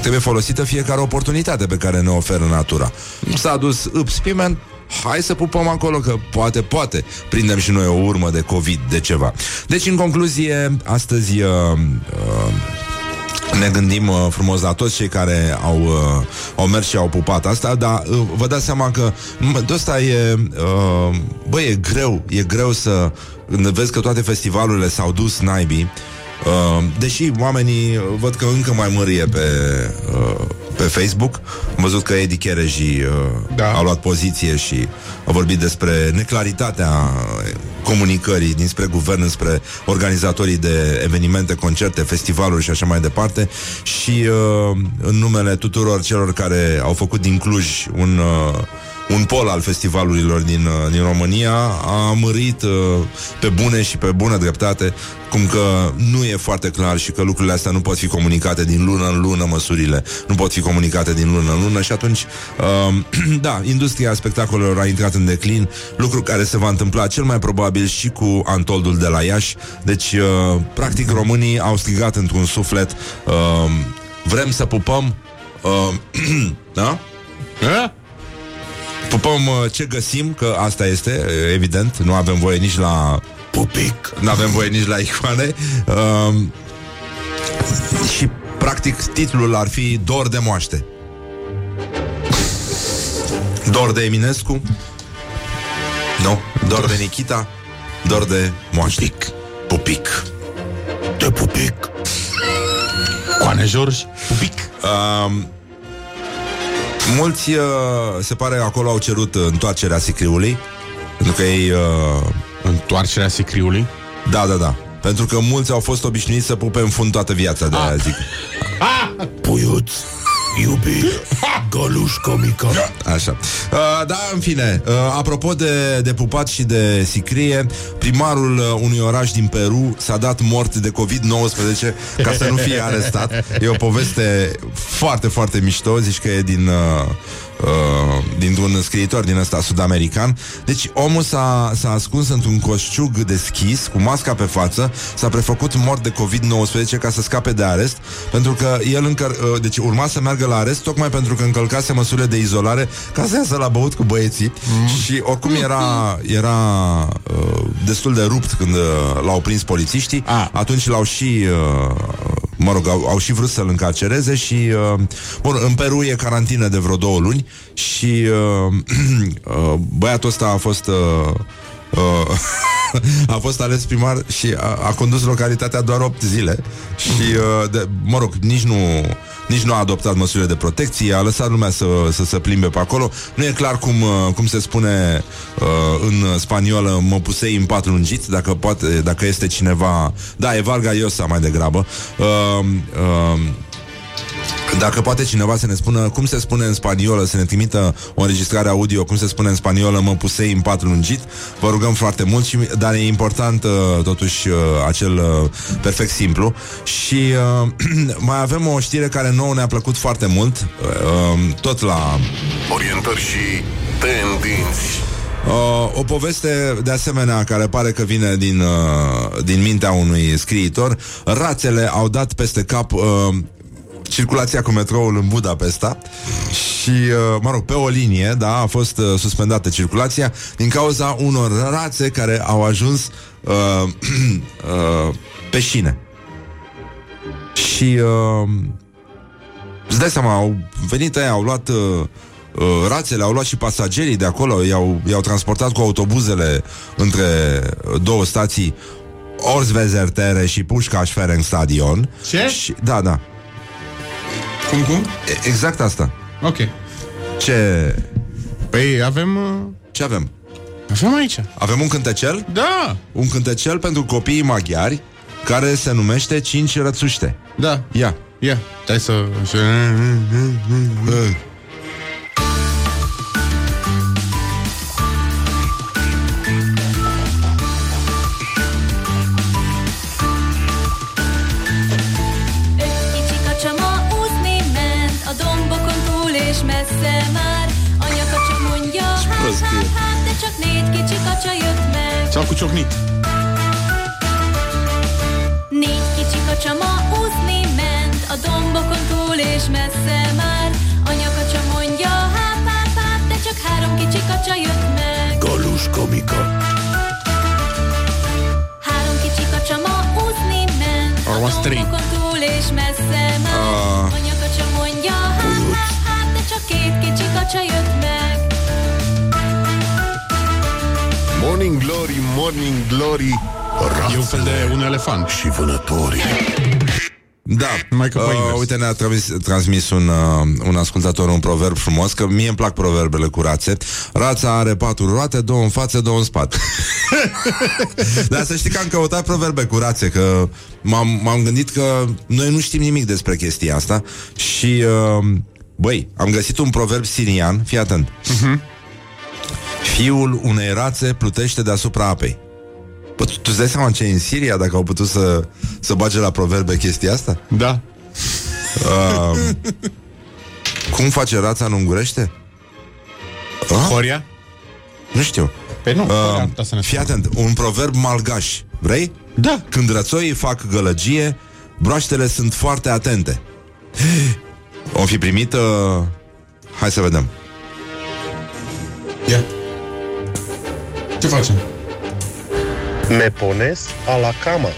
trebuie folosită fiecare oportunitate pe care ne oferă natura. S-a dus ups, pimen, hai să pupăm acolo că poate, poate prindem și noi o urmă de COVID, de ceva. Deci, în concluzie, astăzi uh, uh, ne gândim uh, frumos la toți cei care au, uh, au mers și au pupat asta, dar uh, vă dați seama că de asta e, uh, bă, e greu, e greu să vezi că toate festivalurile s-au dus naibii, Uh, deși oamenii uh, văd că încă mai mărie pe, uh, pe Facebook. Am văzut că Eddie Chereji uh, da. a luat poziție și a vorbit despre neclaritatea comunicării dinspre guvern, spre organizatorii de evenimente, concerte, festivaluri și așa mai departe și uh, în numele tuturor celor care au făcut din Cluj un uh, un pol al festivalurilor din, uh, din România a mărit uh, pe bune și pe bună dreptate cum că nu e foarte clar și că lucrurile astea nu pot fi comunicate din lună în lună, măsurile nu pot fi comunicate din lună în lună și atunci, uh, [CLEARS THROAT] da, industria spectacolelor a intrat în declin, lucru care se va întâmpla cel mai probabil și cu Antoldul de la Iași. Deci, uh, practic, românii au strigat într-un suflet uh, vrem să pupăm uh, [CLEARS THROAT] da? A? Pupăm uh, ce găsim, că asta este, uh, evident, nu avem voie nici la pupic, nu avem voie nici la icoane. Uh, și, practic, titlul ar fi Dor de moaște. Dor de Eminescu? Nu, dor de Nikita, dor de moaște. Pupic. Pupic. De pupic. Coane George. Pupic. Um, mulți, uh, se pare, acolo au cerut uh, întoarcerea sicriului, pentru că ei... Uh, Întoarcerea sicriului? da, da, da. Pentru că mulți au fost obișnuiți să pupe în fund toată viața, de aia zic. Puiuț, iubi, găluș comică. Așa. Uh, da, în fine, uh, apropo de, de pupat și de sicrie, primarul uh, unui oraș din Peru s-a dat mort de COVID-19 ca să nu fie arestat. E o poveste foarte, foarte mișto, zici că e din... Uh, Uh, dintr-un scriitor din ăsta sud-american. Deci omul s-a, s-a ascuns într-un coșciug deschis, cu masca pe față, s-a prefăcut mort de COVID-19 ca să scape de arest, pentru că el încă, uh, deci urma să meargă la arest tocmai pentru că încălcase măsurile de izolare ca să iasă la băut cu băieții mm. și oricum era, era uh, destul de rupt când uh, l-au prins polițiștii, Ah. atunci l-au și uh, mă rog, au, au și vrut să-l încarcereze și uh, bun, în Peru e carantină de vreo două luni și uh, [CLEARS THROAT] uh, băiatul ăsta a fost uh, uh, [LAUGHS] a fost ales primar și a, a condus localitatea doar 8 zile și, uh, de, mă rog, nici nu nici nu a adoptat măsurile de protecție, a lăsat lumea să, să se plimbe pe acolo. Nu e clar cum, uh, cum se spune uh, în spaniolă mă pusei în pat lungit, dacă, poate, dacă este cineva... Da, e Varga Llosa mai degrabă. Uh, uh, dacă poate cineva să ne spună cum se spune în spaniolă, să ne trimită o înregistrare audio, cum se spune în spaniolă, mă pusei în pat lungit, vă rugăm foarte mult, și, dar e important uh, totuși uh, acel uh, perfect simplu. Și uh, [CLEARS THROAT] mai avem o știre care nouă ne-a plăcut foarte mult, uh, tot la Orientări și tendinți. Uh, o poveste de asemenea care pare că vine din, uh, din mintea unui scriitor. Rațele au dat peste cap uh, circulația cu metroul în Budapesta și, uh, mă rog, pe o linie, da, a fost uh, suspendată circulația din cauza unor rațe care au ajuns uh, [CLEARS THROAT] uh, pe șine. Și uh, îți dai seama, au venit aia, au luat uh, uh, rațele, au luat și pasagerii de acolo, i-au, i-au transportat cu autobuzele între uh, două stații Orsvezertere și Pușcaș Ferenc Stadion. Ce? Și, da, da. Cum, cum? E- Exact asta. Ok. Ce... Păi avem... uh, Ce avem? Avem aici. Avem un cântecel? Da, Un cântecel pentru copiii maghiari care se numește Cinci rățuște. da. Ia. Ia, stai să... ciocnit. Négy kicsi kacsa ma úszni ment A dombokon túl és messze már Anya kacsa mondja, hát, hát, hát De csak három kicsi kacsa jött meg Galus Comica. Három kicsi kacsa ma úszni ment A dombokon túl és messze már Ah. Anya kacsa mondja, hát, hát, hát De csak két kicsi kacsa jött meg Morning Glory, Morning Glory, E un fel de rațele un elefant. și vânătorii. Da, Numai că pe uh, invers. uite, ne-a transmis, transmis un, uh, un ascultător un proverb frumos, că mie îmi plac proverbele curate. Rața are patru roate, două în față, două în spate. [LAUGHS] Dar să știi că am căutat proverbe curate, că m-am, m-am gândit că noi nu știm nimic despre chestia asta și, uh, băi, am găsit un proverb sirian, fii atent. Mhm. Fiul unei rațe plutește deasupra apei. Bă, tu, tu îți dai seama ce e în Siria dacă au putut să, să bage la proverbe chestia asta? Da. Uh, cum face rața în ungurește? Uh? Horia? Nu știu. Păi nu, Horia Uh, ar putea să ne fii spună. atent, un proverb malgaș. Vrei? Da. Când rățoii fac gălăgie, broaștele sunt foarte atente. [GASPS] O fi primit... Uh... Hai să vedem. Ia. Ce facem? Me pones a la cama.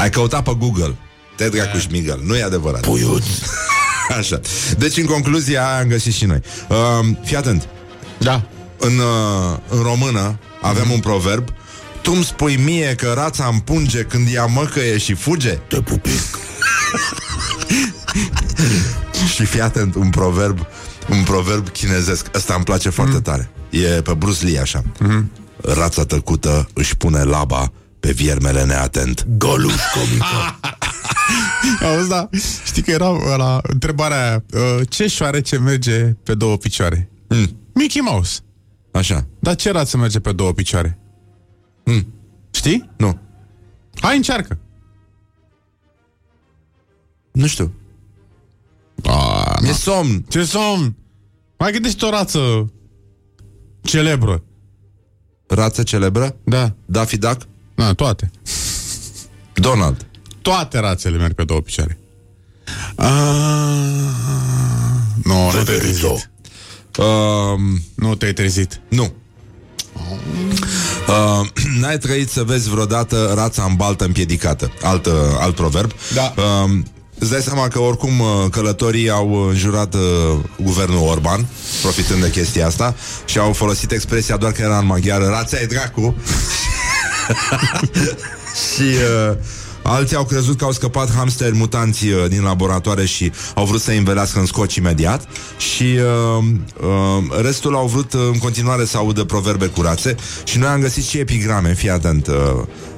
Ai căutat pe Google. Te dracu șmigăl. Nu e adevărat. Puiuț. [LAUGHS] Așa. Deci, în concluzie, aia am găsit și noi. Uh, fii atent. Da. În, uh, în română avem un proverb Tu îmi spui mie că rața împunge când ea măcăie și fuge? Te pupic. [LAUGHS] Și fii atent, un proverb Un proverb chinezesc Ăsta îmi place foarte tare E pe Bruce Lee așa Rața tăcută își pune laba Pe viermele neatent Galus Comica. [LAUGHS] Auzi, da, știi că era la întrebarea aia, uh, ce șoarece merge pe două picioare? Mm. Mickey Mouse. Așa Dar ce rață merge pe două picioare? Mm. Știi? Nu, Hai, încearcă. nu știu A, Mi-e somn Ce somn! Mai gândește o rață celebră. Rață celebră? Da. Daffy Duck? Na, toate. Donald Toate rațele merg pe două picioare. A, nu, nu te-ai trezit. Verito. uh, Nu te-ai trezit. Nu Uh, [CLEARS THROAT] n-ai trăit să vezi vreodată rața în baltă împiedicată Alt, uh, alt proverb Da. uh, Îți dai seama că oricum uh, călătorii au înjurat uh, guvernul Orban Profitând de chestia asta Și au folosit expresia doar că era în maghiară Rața e dracu [LAUGHS] Și uh, alții au crezut că au scăpat hamsteri mutanți uh, din laboratoare și au vrut să-i învelească în scoci imediat și uh, uh, restul au vrut uh, în continuare să audă proverbe curate și noi am găsit și epigrame, fii atent. Uh,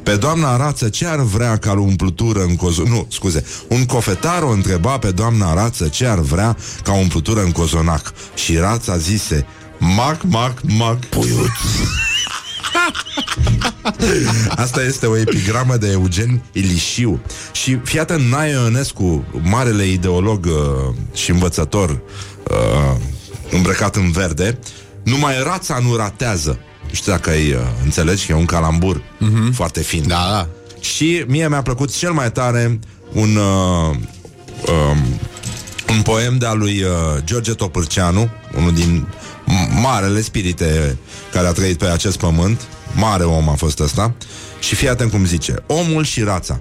pe doamna rață ce ar vrea ca umplutură în cozonac? Nu, scuze. Un cofetar o întreba pe doamna rață ce ar vrea ca umplutură în cozonac și rața zise Mac, mac, mac Puiuț. [LAUGHS] Asta este o epigramă de Eugen Ilișiu Și fii atent, Nae Ionescu Marele ideolog uh, și învățător uh, Îmbrăcat în verde Numai rața nu ratează Nu știu dacă ai uh, înțelegi că e un calambur uh-huh. Foarte fin. Da, da. Și mie mi-a plăcut cel mai tare Un uh, um, Un poem de-a lui uh, George Topârceanu Unul din m- marele spirite Care a trăit pe acest pământ. Mare om a fost ăsta. Și fii atent cum zice Omul și rața.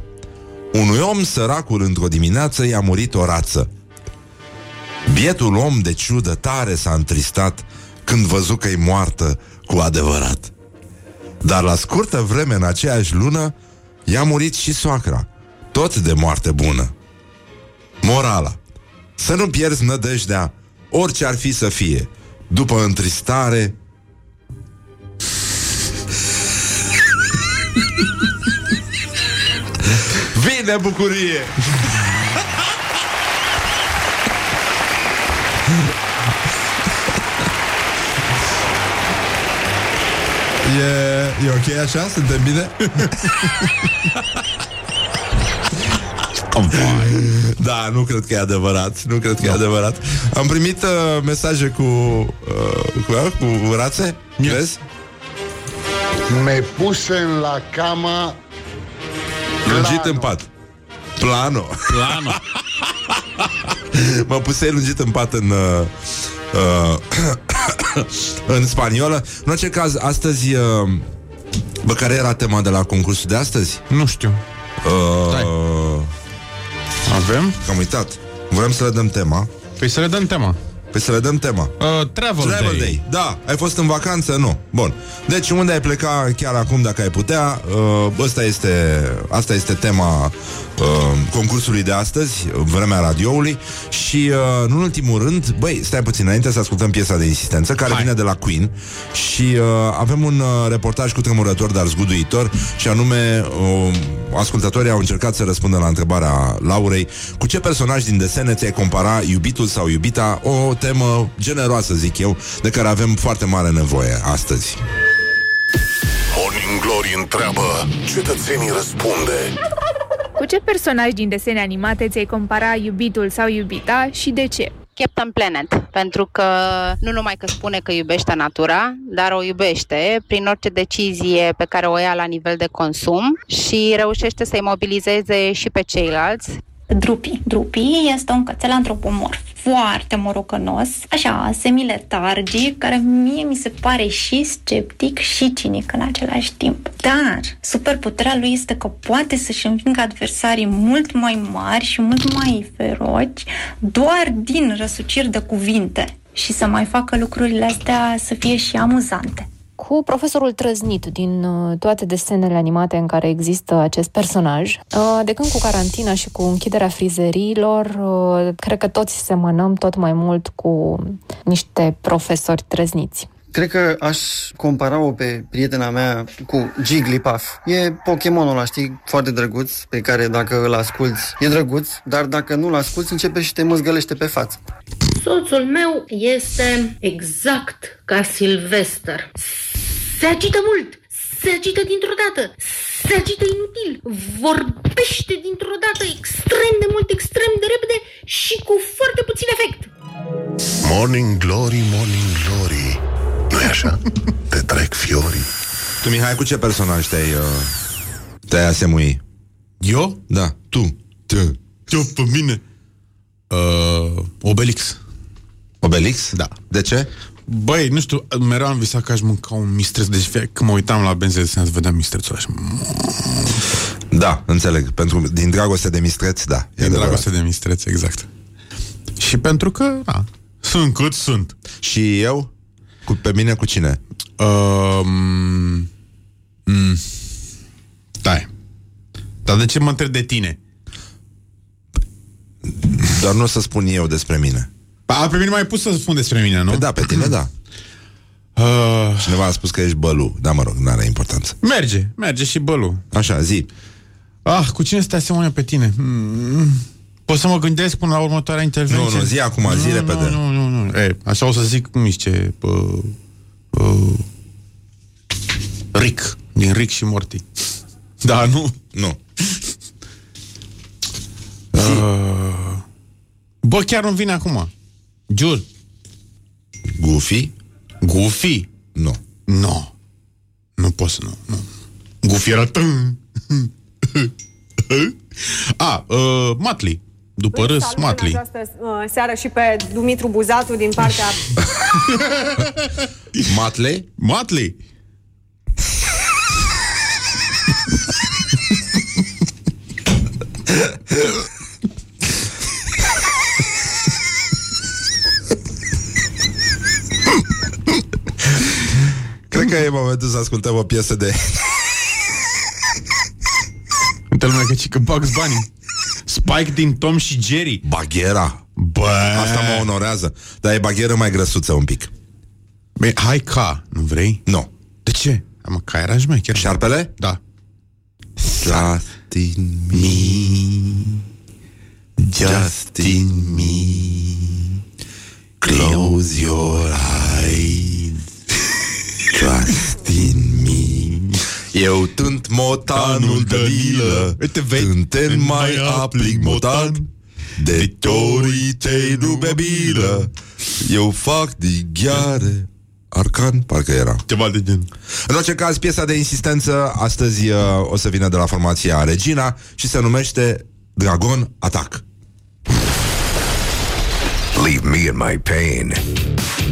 Unui om săracul într-o dimineață I-a murit o rață. Bietul om de ciudă tare s-a întristat Când văzu că-i moartă cu adevărat Dar la scurtă vreme în aceeași lună I-a murit și soacra Tot de moarte bună Morala Să nu pierzi nădejdea orice ar fi să fie. După întristare, vine bucurie. [LAUGHS] E, e ok așa? Suntem bine? Da, nu cred că e adevărat Nu cred că e adevărat Am primit uh, mesaje cu uh, cu, uh, cu rațe Crezi? Me puse în la cama Lungit în pat Plano Plano. [LAUGHS] Mă puse lungit în pat în uh, uh, [LAUGHS] În spaniolă În orice caz, astăzi uh, Bă, care era tema de la concursul de astăzi? Nu știu. Uh, Avem? Am uitat Vrem să le dăm tema Păi să le dăm tema. Păi să le dăm tema Uh, travel, Travel day. Day. Da, ai fost în vacanță? Nu. Bun. Deci unde ai pleca chiar acum dacă ai putea? Uh, ăsta este, asta este tema uh, concursului de astăzi, vremea radioului și uh, în ultimul rând, băi, stai puțin înainte să ascultăm piesa de insistență care Hai. vine de la Queen și uh, avem un uh, reportaj cu tremurător, dar zguduitor și anume uh, ascultătorii au încercat să răspundă la întrebarea Laurei cu ce personaj din desene ți-ai compara iubitul sau iubita o temă generoasă, zic eu, de care avem foarte mare nevoie astăzi. Morning Glory întreabă, cetățenii răspunde. Cu ce personaj din desene animate ți-ai compara iubitul sau iubita și de ce? Captain Planet, pentru că nu numai că spune că iubește natura, dar o iubește prin orice decizie pe care o ia la nivel de consum și reușește să-i mobilizeze și pe ceilalți. Drupi. Drupi este un cățel antropomorf foarte morocănos, așa, semiletargic, care mie mi se pare și sceptic și cinic în același timp. Dar superputerea lui este că poate să-și învingă adversarii mult mai mari și mult mai feroci doar din răsuciri de cuvinte și să mai facă lucrurile astea să fie și amuzante. Cu profesorul trăznit din uh, toate desenele animate în care există acest personaj. Uh, De când cu carantina și cu închiderea frizeriilor, uh, cred că toți semănăm tot mai mult cu niște profesori trăzniți. Cred că aș compara-o pe prietena mea cu Jigglypuff. E Pokémonul ăla, știi, foarte drăguț, pe care dacă îl asculti e drăguț, dar dacă nu-l asculti începe și te măzgălește pe față. Soțul meu este exact ca Silvester. Se agită mult, se agită dintr-o dată, se agită inutil, vorbește dintr-o dată extrem de mult, extrem de repede și cu foarte puțin efect. Morning Glory, Morning Glory. nu e așa? [LAUGHS] Te trec fiorii. Tu, Mihai, cu ce personaj te-ai, uh, te-ai asemui? Eu? Da, tu. Tu. Eu pe mine. Uh, Obelix. Obelix? Da. De ce? Băi, nu știu, mereu am visat că aș mânca un mistreț, deci fie, când mă uitam la benze de sens, vedeam mistrețul așa. Da, înțeleg. Pentru, din dragoste de mistreți, da. Din dragoste de mistreț, exact. Și pentru că, da, sunt cât sunt. Și eu? Cu, pe mine cu cine? Um, mm, stai. Dar de ce mă întreb de tine? Dar nu o să spun eu despre mine. A, pe mine mai pus să spun despre mine, nu? Păi da, pe tine da. Uh, Cineva a spus că ești bălu. Da, mă rog, nu are importanță. merge, merge și bălu. Așa, zi. Ah, cu cine să te asemănă pe tine? Mm, Poți să mă gândesc până la următoarea intervenție? Nu, nu, zi acum, zi nu, repede. Nu, nu, nu, nu. E, așa o să zic, cum zice, uh, uh, Rick, din Rick și Morty. Da, nu? Nu. Uh, bă, chiar nu vine acum. Jur. Goofy? Goofy? Nu. Nu. Nu pot să nu. nu. Goofy era... tân. [LAUGHS] A, uh, Matli. După râs, Salut Matli. în această uh, seară și pe Dumitru Buzatu din partea... [LAUGHS] Matle? Matli. [LAUGHS] că e momentul să ascultăm o piesă de... [LAUGHS] Uite lumea că, că Bugs Bunny. Spike din Tom și Jerry. Baghera. Bă. Asta mă onorează. Dar e bagheră mai grăsuță un pic. Băi, hai ca, nu vrei? Nu. De ce? Am ca era șmecher. Șarpele? Da. Just in me Just in me Close your eyes Trust in me Eu tânt motanul de lilă Tânten mai aplic motan De torii tăi nu bebilă Eu fac dighiare Arcan, parcă era. Ceva de gen. În orice caz, piesa de insistență astăzi uh, o să vină de la formația Regina și se numește Dragon Attack. Leave me in my pain.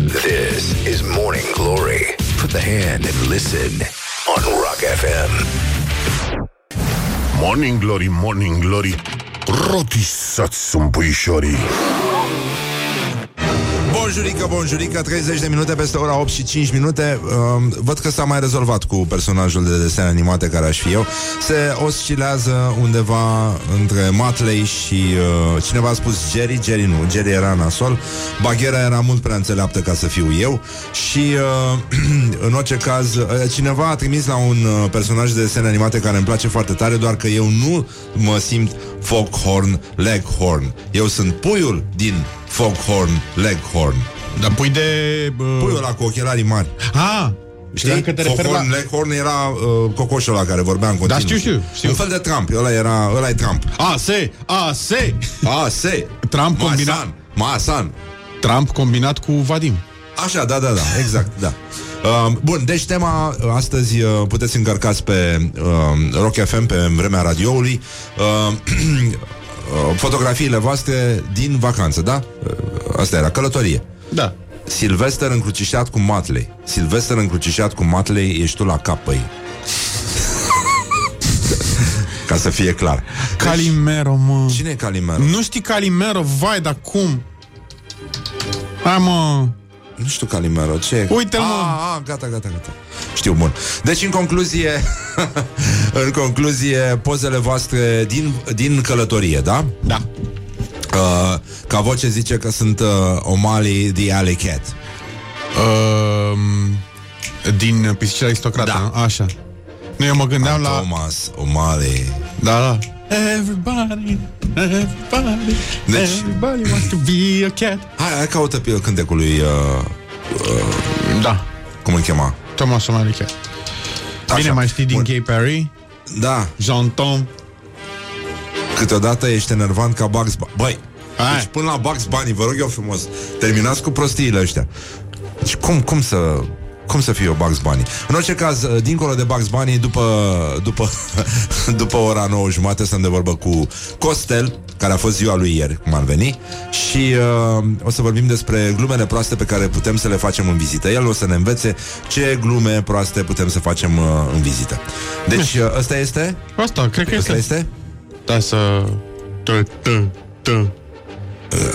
This is Morning Glory. The hand and listen on Rock FM. Morning Glory, Morning Glory Rotisați sunt puișorii Bonjurică, bonjurică, 30 de minute peste ora 8 și 5 minute. Uh, Văd că s-a mai rezolvat cu personajul de desene animate care aș fi eu. Se oscilează undeva între Matley și uh, Cineva a spus Jerry, Jerry nu, Jerry era nasol. Baghera era mult prea înțeleaptă ca să fiu eu. Și uh, [CLEARS THROAT] în orice caz uh, Cineva a trimis la un uh, personaj de desene animate Care îmi place foarte tare Doar că eu nu mă simt Foghorn Leghorn Eu sunt puiul din Foghorn Leghorn Dar pui de... Uh... Puiul ăla cu ochelarii mari Ah, Știi? că te referi Foghorn la... Leghorn era uh, cocoșul ăla care vorbea în continuu. Da, știu, știu, știu. Un fel de Trump. Ăla era, ăla e Trump. A, se, a, se. A, se. Trump combinat... Masan. Masan. Trump combinat cu Vadim. Așa, da, da, da, exact, da. Uh, bun, deci tema uh, astăzi uh, puteți încărcați pe uh, Rock FM, pe vremea radioului. Uh, [CLEARS THROAT] uh, fotografiile voastre din vacanță, da? Uh, asta era, călătorie. Da. Silvester încrucișat cu Matley. Silvester încrucișat cu Matley, ești tu la cap, păi. [LAUGHS] Ca să fie clar. Calimero, mă. Cine e Calimero? Nu știi Calimero? Vai, dar cum? Hai, mă. Nu știu Calimero, ce e? Uite-l, mă. Ah, ah, gata, gata, gata. Știu, bun. Deci, în concluzie, [LAUGHS] în concluzie, pozele voastre din, din călătorie, da? Da. Uh, ca voce zice că sunt uh, O'Malley the Alley Cat. Uh, din Pisicile Aristocrată, da. Așa. Nu, eu mă gândeam Ah, la... Thomas O'Malley. Da, da. Everybody, everybody, Deci- everybody wants to be a cat. Hai, hai caută pe cântecul lui... Uh, uh, Da. cum îl chema? Thomas O'Malley Cat. Bine, Așa. mai știi din Bun. Gay Perry? Da, Jean Tom. câteodată ești enervant ca Bugs Bunny. Băi, Hai. deci până la Bugs Bunny, vă rog eu frumos, terminați cu prostiile ăștia. Deci cum, cum să... Cum să fie o Bugs Bunny? În orice caz, dincolo de Bugs Bunny, după, după, [LAUGHS] după ora 9 jumate, stăm de vorbă cu Costel, care a fost ziua lui ieri, cum ar veni, și uh, o să vorbim despre glumele proaste pe care putem să le facem în vizită. El o să ne învețe ce glume proaste putem să facem uh, în vizită. Deci, uh, ăsta este? Asta, cred că Ăsta este. este? Da, să... Tă, tă, tă.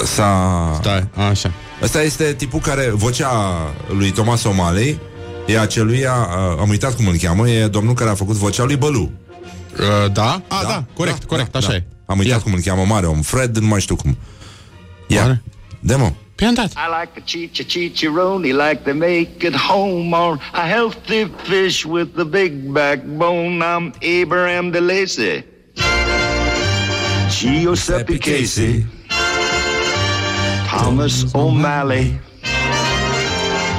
S-a... Stai, așa. Ăsta este tipul care, vocea lui Thomas O'Malley, e aceluia, uh, am uitat cum îl cheamă, e domnul care a făcut vocea lui Bălu. Uh, da? A, da, da corect, Da, corect, da, așa da. e. Am uitat Ia. cum îl cheamă, mare om, Fred, nu mai știu cum. Ia, Oare? demo. Păi am dat. I like a chicha chicharoni like they make at home on a healthy fish with a big backbone. I'm Abraham DeLacy. Giuseppe Casey. Thomas O'Malley.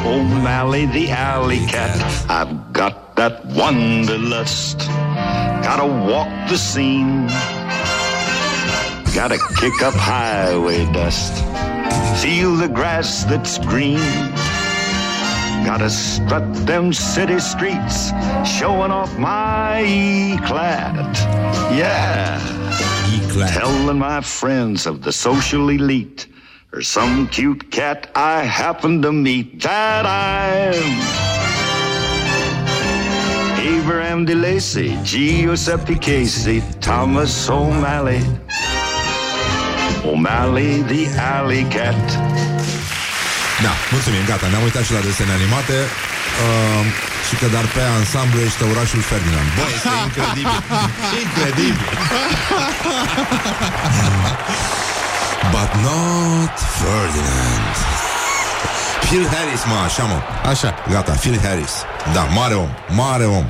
O'Malley the alley cat. I've got that wanderlust. Gotta walk the scene. Gotta kick up highway dust. Feel the grass that's green. Gotta strut them city streets, showing off my E-clad. Yeah. Telling my friends of the social elite or some cute cat I happen to meet that I'm Abraham DeLacy, Giuseppe Casey, Thomas O'Malley. O'Malley the alley cat. Da, mulțumim, gata, ne-am uitat și la desene animate uh, Și că dar pe ansamblu ești orașul Ferdinand Bă, este incredibil [LAUGHS] Incredibil But not Ferdinand Phil Harris, mă, așa mă. Așa Gata, Phil Harris. Da, mare om, mare om.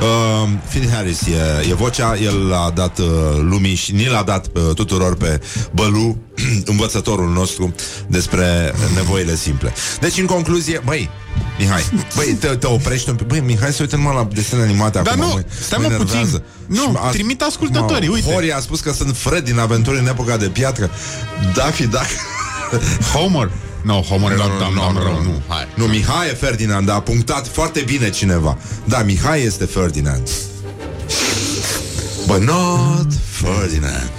Uh, Phil Harris e, e vocea El a dat uh, lumii și ni l-a dat uh, tuturor pe Bălu [CLEARS THROAT] Învățătorul nostru Despre nevoile simple. Deci, în concluzie, băi Mihai, băi, te, te oprești un pic. Băi, Mihai, să uite numai la desene animate Dar acum, nu, mă, stai mă enervează. puțin. Nu, Și a- trimit ascultătorii, uite. Hori a spus că sunt Fred din Aventuri în epoca de piatră. Daffy Duck Homer Nu, Homer era Nu, dam, nu, dam, nu, rău, nu. nu, hai Nu, Mihai e Ferdinand, a punctat foarte bine cineva. Da, Mihai este Ferdinand. But not Ferdinand.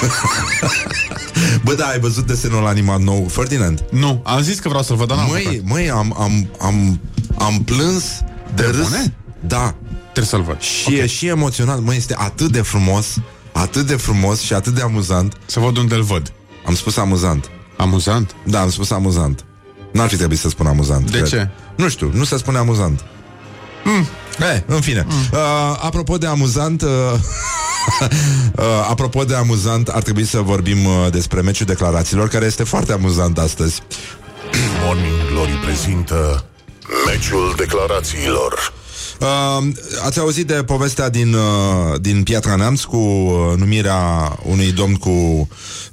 [LAUGHS] Bă, da, ai văzut desenul animat nou Ferdinand? Nu, am zis că vreau să-l văd, dar n-am Măi, apucat. măi, am, am, am, am plâns de Pe râs. bune? Da. Trebuie să-l văd Și okay. e și emoționant. Măi, este atât de frumos, atât de frumos și atât de amuzant. Să văd unde îl văd Am spus amuzant. Amuzant? Da, am spus amuzant. N-ar fi trebuit să spun amuzant. De cred. ce? Nu știu, nu se spune amuzant. Mm. Eh, în fine. Mm. Uh, apropo de amuzant, uh, [LAUGHS] uh, apropo de amuzant, ar trebui să vorbim uh, despre meciul declarațiilor, care este foarte amuzant astăzi. Morning Glory prezintă Meciul declarațiilor Uh, ați auzit de povestea din, uh, din Piatra Neamț cu uh, numirea unui domn cu,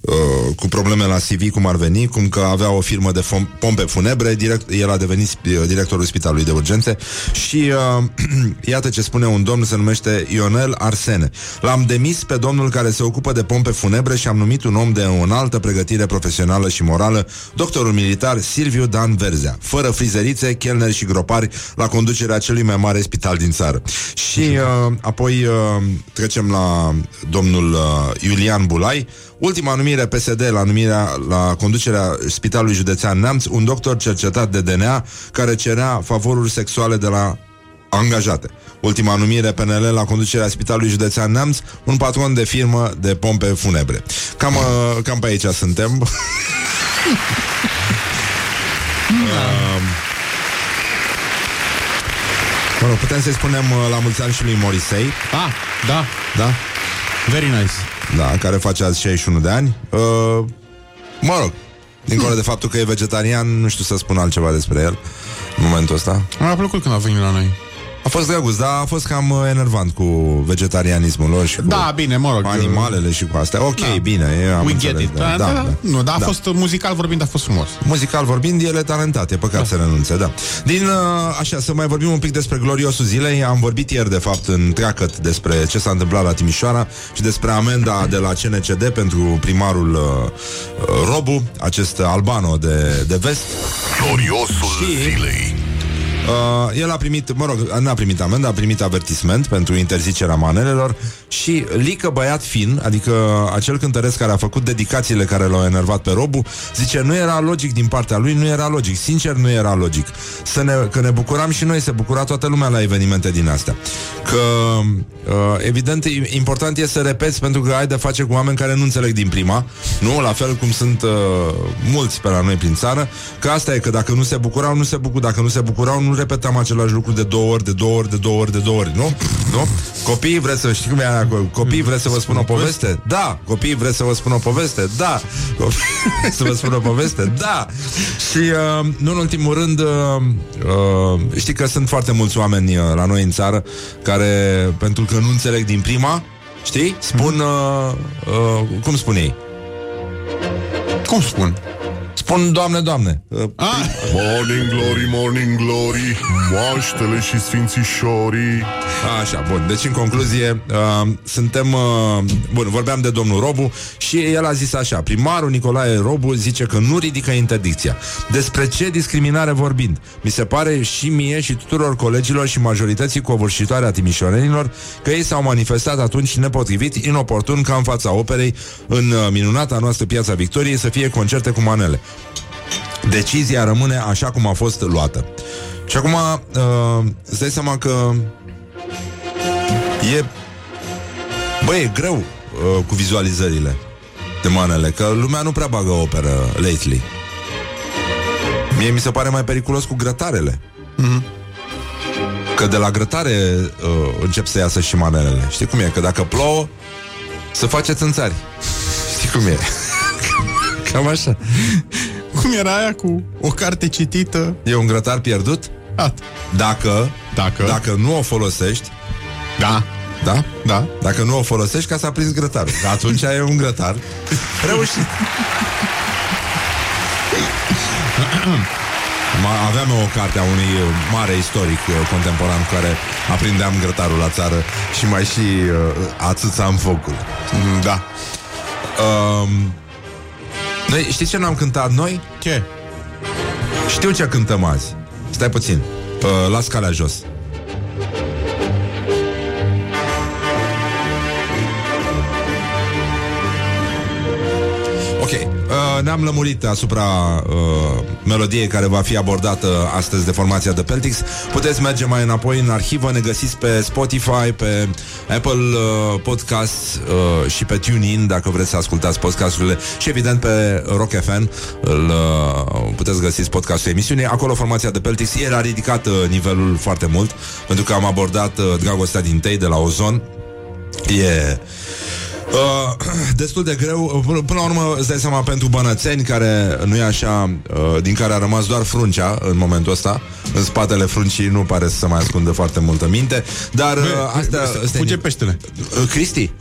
uh, cu probleme la CV, cum ar veni, cum că avea o firmă de fom- pompe funebre, direct, el a devenit sp- directorul spitalului de urgențe și uh, [CLEARS THROAT] iată ce spune un domn, se numește Ionel Arsene. L-am demis pe domnul care se ocupă de pompe funebre și am numit un om de o înaltă pregătire profesională și morală, doctorul militar Silviu Dan Verzea, fără frizerițe, chelneri și gropari, la conducerea celui mai mare spital din țară. Și uh, apoi uh, trecem la domnul uh, Iulian Bulai, ultima numire PSD la numirea la conducerea Spitalului Județean Neamț, un doctor cercetat de DNA care cerea favoruri sexuale de la angajate. Ultima numire PNL la conducerea Spitalului Județean Neamț, un patron de firmă de pompe funebre. Cam, uh, cam pe aici suntem. Um, [LAUGHS] Mă rog, putem să-i spunem uh, la mulți ani și lui Morisei. Ah, da, Da? very nice Da, care face azi 61 de ani. Uh, mă rog, dincolo de faptul că e vegetarian, nu știu să spun altceva despre el în momentul ăsta. Mi-a plăcut când a venit la noi A fost drăguț, dar a fost cam uh, enervant cu vegetarianismul lor și cu Da, bine, mă rog animalele și cu astea. Ok, Da. bine, eu am We get înțeles, it da, da, da. Nu, dar a fost muzical vorbind, a fost frumos Muzical vorbind, el e talentat, e păcat da. să renunțe, da. Din, uh, așa, să mai vorbim un pic despre gloriosul zilei. Am vorbit ieri, de fapt, în treacăt despre ce s-a întâmplat la Timișoara și despre amenda de la CNCD pentru primarul uh, uh, Robu, acest albano de, de vest. Gloriosul zilei Uh, el a primit, mă rog, n-a primit amendă, a primit avertisment pentru interzicerea manelelor și Lică Băiat Fin, adică acel cântăresc care a făcut dedicațiile care l-au enervat pe Robu, zice, nu era logic din partea lui, nu era logic, sincer nu era logic. Să ne, că ne bucuram și noi, se bucura toată lumea la evenimente din astea. Că, uh, evident, e- important e să repeți pentru că ai de face cu oameni care nu înțeleg din prima, nu? La fel cum sunt uh, mulți pe la noi prin țară, că asta e, că dacă nu se bucurau, nu se bucurau, dacă nu se bucurau, nu repetam același lucru de două ori, de două ori, de două ori, de două ori, nu? Nu? Copiii vreți să știi cum e aia, co- copiii vreți să vă spun o poveste? Da. Copiii vreți să vă spun o poveste? Da. Copiii [LAUGHS] vreți să vă spun o poveste? Da. Și uh, nu în ultimul rând, uh, uh, știi că sunt foarte mulți oameni uh, la noi în țară care, pentru că nu înțeleg din prima, știi? Spun, uh, uh, cum spun ei? Cum spun? Spun, doamne, doamne. Uh, ah. Morning Glory, Morning Glory Moaștele și sfințișorii Așa, bun. Deci, în concluzie, uh, suntem... Uh, bun, vorbeam de domnul Robu și el a zis așa. Primarul Nicolae Robu zice că nu ridică interdicția. Despre ce discriminare vorbind? Mi se pare și mie și tuturor colegilor și majorității covârșitoare a timișorenilor că ei s-au manifestat atunci nepotrivit, inoportun, ca în fața operei, în uh, minunata noastră Piața Victoriei, să fie concerte cu manele. Decizia rămâne așa cum a fost luată. Și acum, uh, îți dai seama că E Băi, e greu uh, cu vizualizările De manele Că lumea nu prea bagă operă lately Mie mi se pare mai periculos cu grătarele. Că de la grătare uh, încep să iasă și manelele. Știi cum e? Că dacă plouă, să face țânțari. [LAUGHS] Știi cum e? [LAUGHS] Cam așa. Cum era aia cu o carte citită? E un grătar pierdut? At. Dacă, Dacă. dacă nu o folosești, Da. da? Da. Dacă nu o folosești, ca să aprins grătarul. Atunci e un grătar [LAUGHS] reușit. Ma- Aveam eu o carte a unui uh, mare istoric uh, contemporan cu care aprindeam grătarul la țară și mai și uh, ațâțam focul. Mm, Da. Um, noi, știți ce n-am cântat noi? Ce? Știu ce cântăm azi. Stai puțin. Uh, las calea jos. Ne-am lămurit asupra uh, melodiei care va fi abordată astăzi de formația de Peltix. Puteți merge mai înapoi în arhivă, ne găsiți pe Spotify, pe Apple uh, Podcasts uh, și pe TuneIn dacă vreți să ascultați podcasturile și evident pe Rock FM îl, uh, puteți găsiți podcastul emisiunii. Acolo formația de Peltix ieri a ridicat uh, nivelul foarte mult pentru că am abordat uh, dragostea din tei de la Ozon. E Uh, destul de greu Până, până la urmă îți dai seama pentru bănățeni Care nu e așa uh, Din care a rămas doar fruncea în momentul ăsta În spatele fruncii nu pare să se mai ascundă Foarte multă minte Dar uh, astea, astea Fuge peștele. Uh, Cristi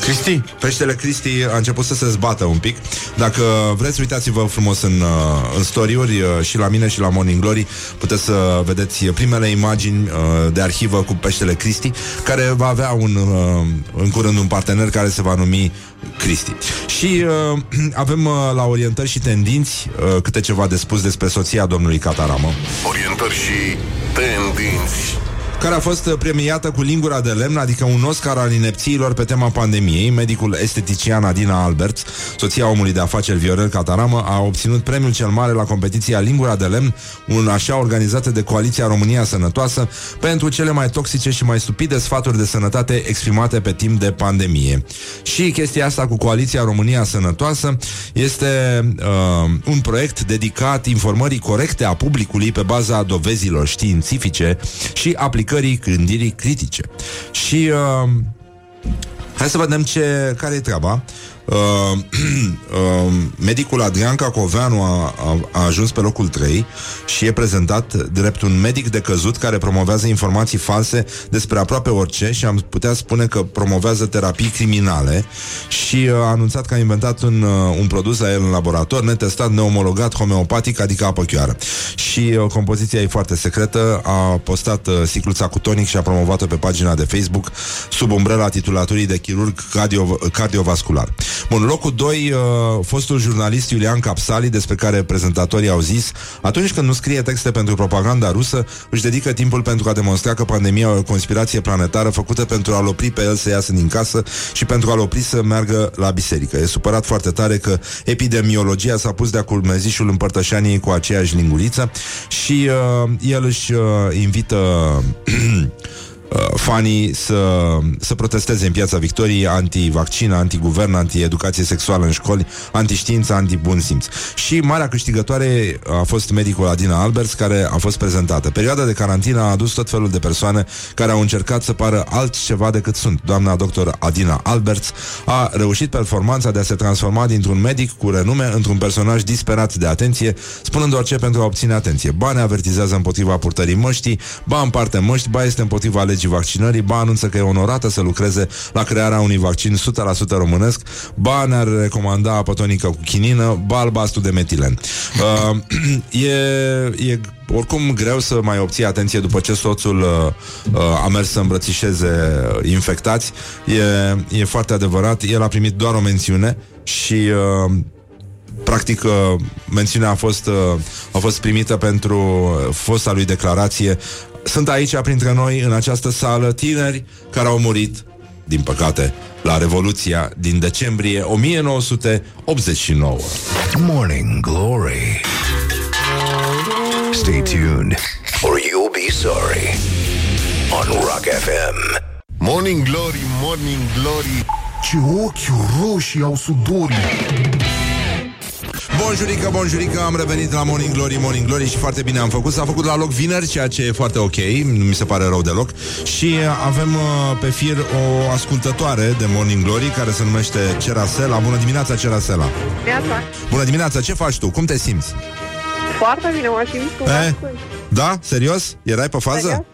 Cristi? Peștele Cristi a început să se zbată un pic. Dacă vreți, uitați-vă frumos în, uh, în story-uri uh, Și la mine și la Morning Glory. Puteți să vedeți primele imagini uh, De arhivă cu peștele Cristi Care va avea un, uh, în curând un partener Care se va numi Cristi. Și uh, [CLEARS THROAT] avem uh, la orientări și tendinți uh, Câte ceva de spus despre soția domnului Cataramă Orientări și tendinți. Care a fost uh, premiată cu lingura de lemn, adică un Oscar al inepțiilor pe tema pandemiei. Medicul estetician Adina Alberts, soția omului de afaceri Viorel Cataramă, a obținut premiul cel mare la competiția Lingura de lemn, un așa organizată de Coaliția România Sănătoasă, pentru cele mai toxice și mai stupide sfaturi de sănătate exprimate pe timp de pandemie. Și chestia asta cu Coaliția România Sănătoasă este uh, un proiect dedicat informării corecte a publicului pe baza dovezilor științifice și aplicării gândirii critice. Și uh, hai să vedem ce, care e treaba. Uh, [CLEARS THROAT] uh, medicul Adrian Cacoveanu a, a, a ajuns pe locul 3 și e prezentat drept un medic de căzut care promovează informații false despre aproape orice și am putea spune că promovează terapii criminale și uh, a anunțat că a inventat un, uh, un produs la el în laborator, netestat, neomologat, homeopatic, adică apă chioară. Și uh, compoziția e foarte secretă, a postat uh, sticluța cu tonic și a promovat-o pe pagina de Facebook sub umbrela titulaturii de chirurg cardio, cardiovascular. Bun, locul 2, uh, fostul jurnalist Iulian Capsali, despre care prezentatorii au zis, atunci când nu scrie texte pentru propaganda rusă, își dedică timpul pentru a demonstra că pandemia e o conspirație planetară făcută pentru a-l opri pe el să iasă din casă și pentru a-l opri să meargă la biserică. E supărat foarte tare că epidemiologia s-a pus de-a culmezișul împărtășaniei cu aceeași linguriță și uh, el își uh, invită uh, [CLEARS THROAT] fanii să, să protesteze în piața Victoriei anti-vaccin, anti-guvern, anti-educație sexuală în școli, anti-știință, anti-bun simț. Și marea câștigătoare a fost medicul Adina Alberts, care a fost prezentată. Perioada de carantină a adus tot felul de persoane care au încercat să pară altceva decât sunt. Doamna doctor Adina Alberts a reușit performanța de a se transforma dintr-un medic cu renume într-un personaj disperat de atenție, spunând orice pentru a obține atenție. Ba ne avertizează împotriva purtării măștii, ba împarte măști, ba este împotriva legii vaccinării, ba anunță că e onorată să lucreze la crearea unui vaccin 100% românesc, ba ne-ar recomanda apă tonică cu chinină, ba albastru de metilen. Uh, [CLEARS THROAT] e, e oricum greu să mai obții atenție după ce soțul uh, uh, a mers să îmbrățișeze uh, infectați. E, e foarte adevărat. El a primit doar o mențiune și uh, practic uh, mențiunea a fost, uh, a fost primită pentru uh, fosta lui declarație. Sunt aici printre noi în această sală tineri care au murit, din păcate, la Revoluția din decembrie 1989. Morning Glory. Stay tuned or you'll be sorry on Rock FM. Morning Glory, Morning Glory Ce ochi roșii au sudorii Bonjurică, bonjurică, am revenit la Morning Glory, Morning Glory și foarte bine am făcut. S-a făcut la loc vineri, ceea ce e foarte ok, nu mi se pare rău deloc. Și avem uh, pe fir o ascultătoare de Morning Glory care se numește Cerasela. Bună dimineața, Cerasela! Viața. Bună dimineața, ce faci tu? Cum te simți? Foarte bine, mă simt cum Eh? ascult. Da? Serios? Erai pe fază? Serios?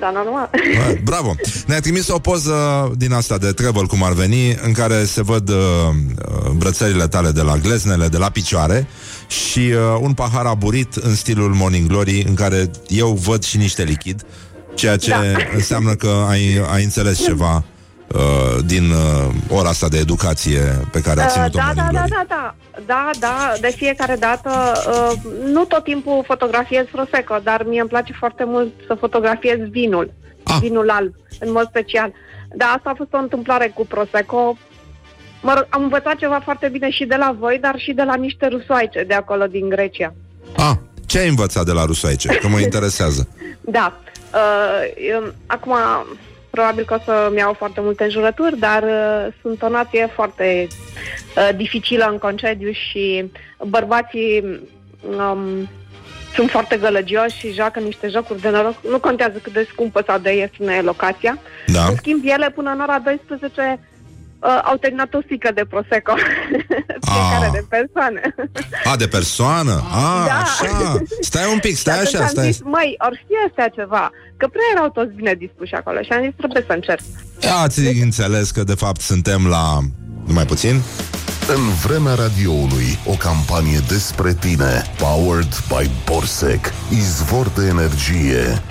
Da, normal. Bă, Bravo! Ne-a trimis o poză din asta de travel, cum ar veni, în care se văd uh, uh, brățările tale de la gleznele, de la picioare și uh, un pahar aburit în stilul Morning Glory, în care eu văd și niște lichid, ceea ce Da. înseamnă că ai, ai înțeles ceva uh, din uh, ora asta de educație pe care a Uh, ținut-o da, Morning da, da, Glory. da, da, da, da, de fiecare dată, uh, nu tot timpul fotografiez Prosecco, dar mie îmi place foarte mult să fotografiez vinul, Ah. vinul alb, în mod special. Da, asta a fost o întâmplare cu Prosecco. Mă rog, am învățat ceva foarte bine și de la voi, dar și de la niște rusoaice de acolo din Grecia. Ah, ce ai învățat de la rusoaice? Că mă [LAUGHS] interesează. Da. Uh, eu, acum, probabil că o să-mi iau foarte multe înjurături, dar uh, sunt o nație foarte uh, dificilă în concediu și bărbații um, sunt foarte gălăgioși și joacă niște jocuri de noroc. Nu contează cât de scumpă sau de ieftină e locația. Da. În schimb, ele până în ora 12 uh, au terminat o stică de Prosecco. [LAUGHS] Fiecare Ah. de persoane. A, de persoană? A, [LAUGHS] Da. așa. Stai un pic, stai Și atunci așa, am stai. zis, măi, ori știe astea ceva, că prea erau toți bine dispuși acolo și am zis, trebuie să încerc. Ați înțeles că de fapt suntem la... Numai puțin? În vremea radioului, o campanie despre tine, powered by Borsec, izvor de energie.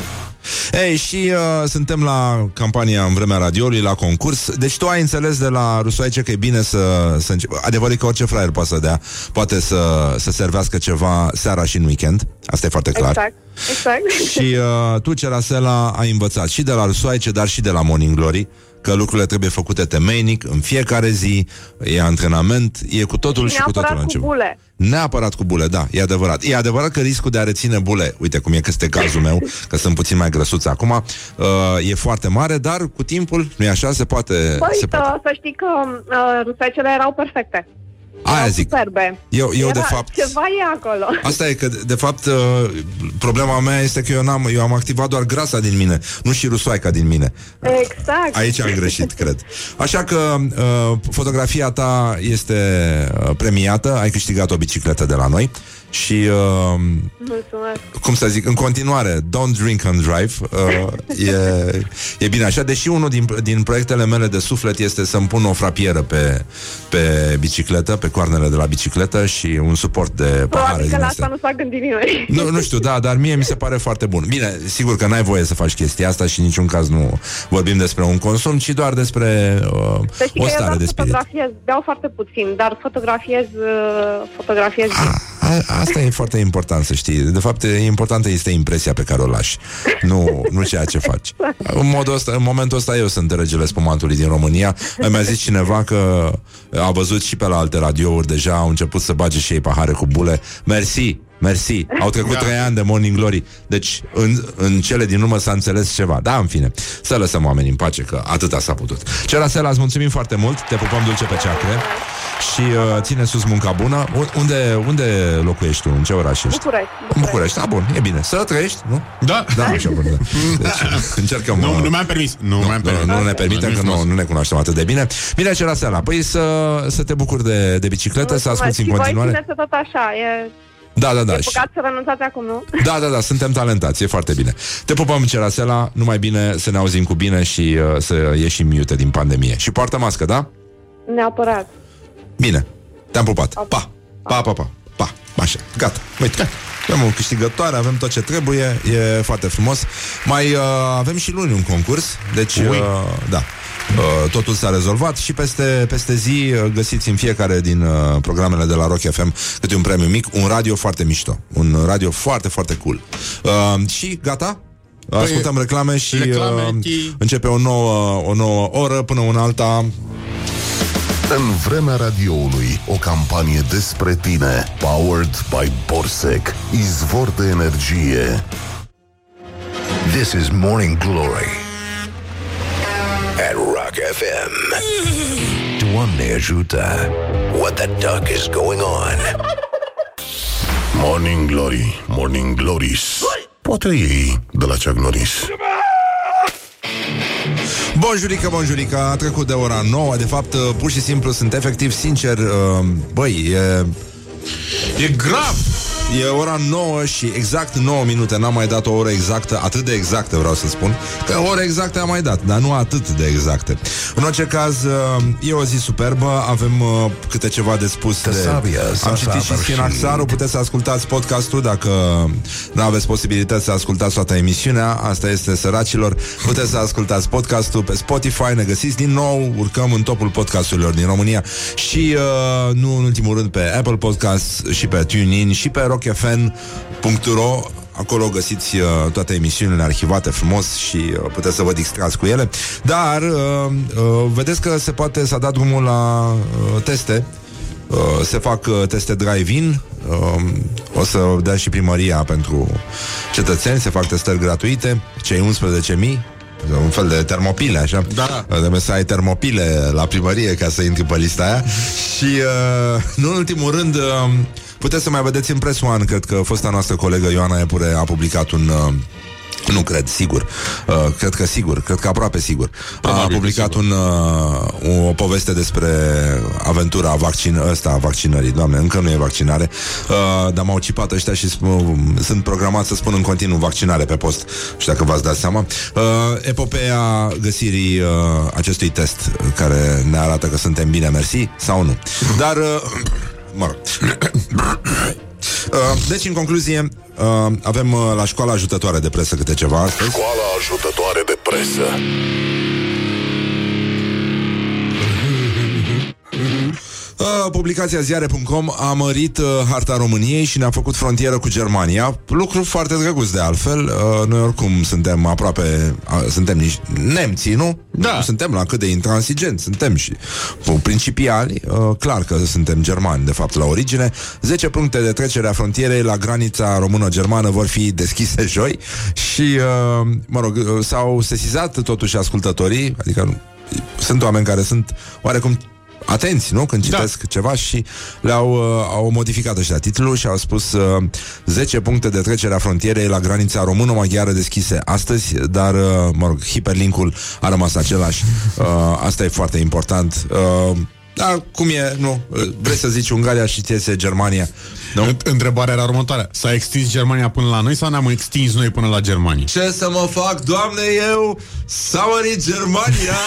Ei, și uh, suntem la campania în vremea radioului, la concurs. Deci tu ai înțeles de la Rusoaice că e bine să, să începi. Adevărul e că orice fraier poate să dea, poate să, să servească ceva seara și în weekend. Asta e foarte clar. Exact, exact. Și uh, tu, Cerasela, ai învățat și de la Rusoaice, dar și de la Morning Glory că lucrurile trebuie făcute temeinic, în fiecare zi, e antrenament, e cu totul și, cu totul Neapărat la cu început. bule. Neapărat cu bule, da, e adevărat. E adevărat că riscul de a reține bule, uite cum e că este cazul meu, [LAUGHS] că sunt puțin mai grăsuț acum, uh, e foarte mare, dar cu timpul, nu e așa, se poate... Păi, se poate. să, să știi că uh, rusoaicele erau perfecte. Aia erau zic. Superbe. Eu- eu, Era, de fapt- Ceva e acolo. Asta e că, de fapt, uh, problema mea este că eu, n-am, eu am activat doar grasa din mine, nu și rusoaica din mine. Exact. Aici am greșit, cred. Așa că uh, fotografia ta este uh, premiată, ai câștigat o bicicletă de la noi și, uh, Mulțumesc. cum să zic, în continuare, don't drink and drive. Uh, e, e bine așa, deși unul din, din proiectele mele de suflet este să-mi pun o frapieră pe, pe bicicletă, pe coarnele de la bicicletă și un suport de pahare Probabil că din la astea. asta nu s-a gândit nimeni. Nu, nu știu, da, dar mie mi se pare foarte bun. Bine, sigur că n-ai voie să faci chestia asta și în niciun caz nu vorbim despre un consum, ci doar despre uh, Să știi o că eu stare doar de spirit. fotografiez, beau foarte puțin, dar fotografiez, uh, fotografiez bine. A, asta e foarte important să știi. De fapt, e importantă este impresia pe care o lași, nu, nu ceea ce faci. În, modul ăsta, în momentul ăsta eu sunt regele spumantului din România. Mi-a zis cineva că a văzut și pe la alte radiouri deja, au început să bage și ei pahare cu bule. Mersi, mersi. Au trecut trei ani de Morning Glory. Deci, în, în cele din urmă s-a înțeles ceva. Da, în fine. Să lăsăm oamenii în pace, că atâta s-a putut. Cerasela, îți mulțumim foarte mult. Te pupăm dulce pe ceacre. Și uh, ține sus munca bună. U- Unde, unde locuiești tu? În ce oraș ești? București. În București, da, bun, e bine. Să trăiești, nu? Da. Da, așa, bun, da. [LAUGHS] Deci, încercăm... Nu, uh, nu mi-am permis. Nu, mi-am nu, permis. nu ne permitem că nu, nu ne cunoaștem atât de bine. Bine, ce la seara. Păi să, să te bucuri de, de bicicletă, să asculti în și voi continuare. țineți tot așa, e, Da, da, da. e și- păcat să renunțați acum, nu? Da, da, da, suntem talentați, e foarte bine. Te pupăm, Cerasela, numai bine să ne auzim cu bine și uh, să ieșim miute din pandemie. Și poartă mască, da? Neapărat. Bine, te-am pupat. Pa, pa, pa, pa, pa. Așa, gata, uite. Avem o câștigătoare, avem tot ce trebuie, e foarte frumos. Mai uh, avem și luni un concurs, deci, uh, da, uh, totul s-a rezolvat și peste, peste zi uh, găsiți în fiecare din uh, programele de la Rock FM câte un premiu mic, un radio foarte mișto, un radio foarte, foarte cool. Uh, și gata? Ascultăm reclame și reclame, uh, chi. începe o nouă, o nouă oră până una alta. În vremea radioului, o campanie despre tine, powered by Borsec, izvor de energie. This is Morning Glory at Rock FM. Doamne ajută! What the duck is going on? Morning Glory, Morning Glories Poate ei de la Chuck Norris Bonjurică, bonjurică, a trecut de ora 9 De fapt, uh, pur și simplu, sunt efectiv sincer uh, Băi, e... E grav! E ora 9 și exact 9 minute. N-am mai dat o oră exactă, atât de exactă vreau să spun Că o oră exactă am mai dat Dar nu atât de exacte. În orice caz, uh, e o zi superbă Avem uh, câte ceva de spus de... sabia, Am sa citit și sabăr și- Schinaxarul Puteți să ascultați podcastul Dacă nu aveți posibilități să ascultați toată emisiunea. Asta este săracilor. Puteți să ascultați podcastul pe Spotify Ne găsiți din nou Urcăm în topul podcasturilor din România Și uh, nu în ultimul rând pe Apple Podcast Și pe TuneIn Și pe rockfm.ro Acolo găsiți uh, toate emisiunile arhivate frumos și uh, puteți să vă distrați cu ele. Dar uh, uh, vedeți că se poate să dat drumul la uh, teste. Uh, se fac uh, teste drive-in. Uh, o să dea și primăria pentru cetățeni. Se fac testări gratuite. Cei 11.000 un fel de termopile, așa. Da. Trebuie să ai termopile la primărie ca să intri pe lista aia. Și, uh, nu în ultimul rând, uh, puteți să mai vedeți în Press One, cred că fosta noastră colegă Ioana Epure a publicat un... Uh, nu cred, sigur. Uh, cred că sigur, cred că aproape sigur. Probabil a că publicat un, uh, o poveste despre aventura vaccin, ăsta, vaccinării. Doamne, încă nu e vaccinare. Uh, dar m-au cipat ăștia și spun, sunt programat să spun în continuu vaccinare pe post. Și dacă v-ați dat seama. Uh, epopeea găsirii uh, acestui test uh, care ne arată că suntem bine, mersi, sau nu. Dar, uh, mă rog. [COUGHS] Uh, deci, în concluzie, uh, avem uh, la școala ajutătoare de presă câte ceva astăzi. Școala ajutătoare de presă Uh, publicația ziare.com a mărit uh, harta României și ne-a făcut frontieră cu Germania. Lucru foarte drăguț de altfel. Uh, noi oricum suntem aproape, uh, suntem nici nemții, nu? Da. Suntem la cât de intransigent, suntem și uh, principiali. Uh, clar că suntem germani, de fapt, la origine. 10 puncte de trecere a frontierei la granița română-germană vor fi deschise [LAUGHS] joi și, uh, mă rog, uh, s-au sesizat totuși ascultătorii, adică nu, sunt oameni care sunt oarecum atenți, nu? Când citesc da. ceva și le-au uh, au modificat ăștia titlul și au spus uh, 10 puncte de trecere a frontierei la granița română-maghiară deschise astăzi, dar, uh, mă rog, hiperlinkul a rămas același. Uh, asta e foarte important. Uh, da, cum e, nu? Uh, Vrei să zici Ungaria și ți iese Germania. Nu? Întrebarea era următoarea. S-a extins Germania până la noi sau ne-am extins noi până la Germania? Ce să mă fac, doamne, eu? S-a mărit Germania!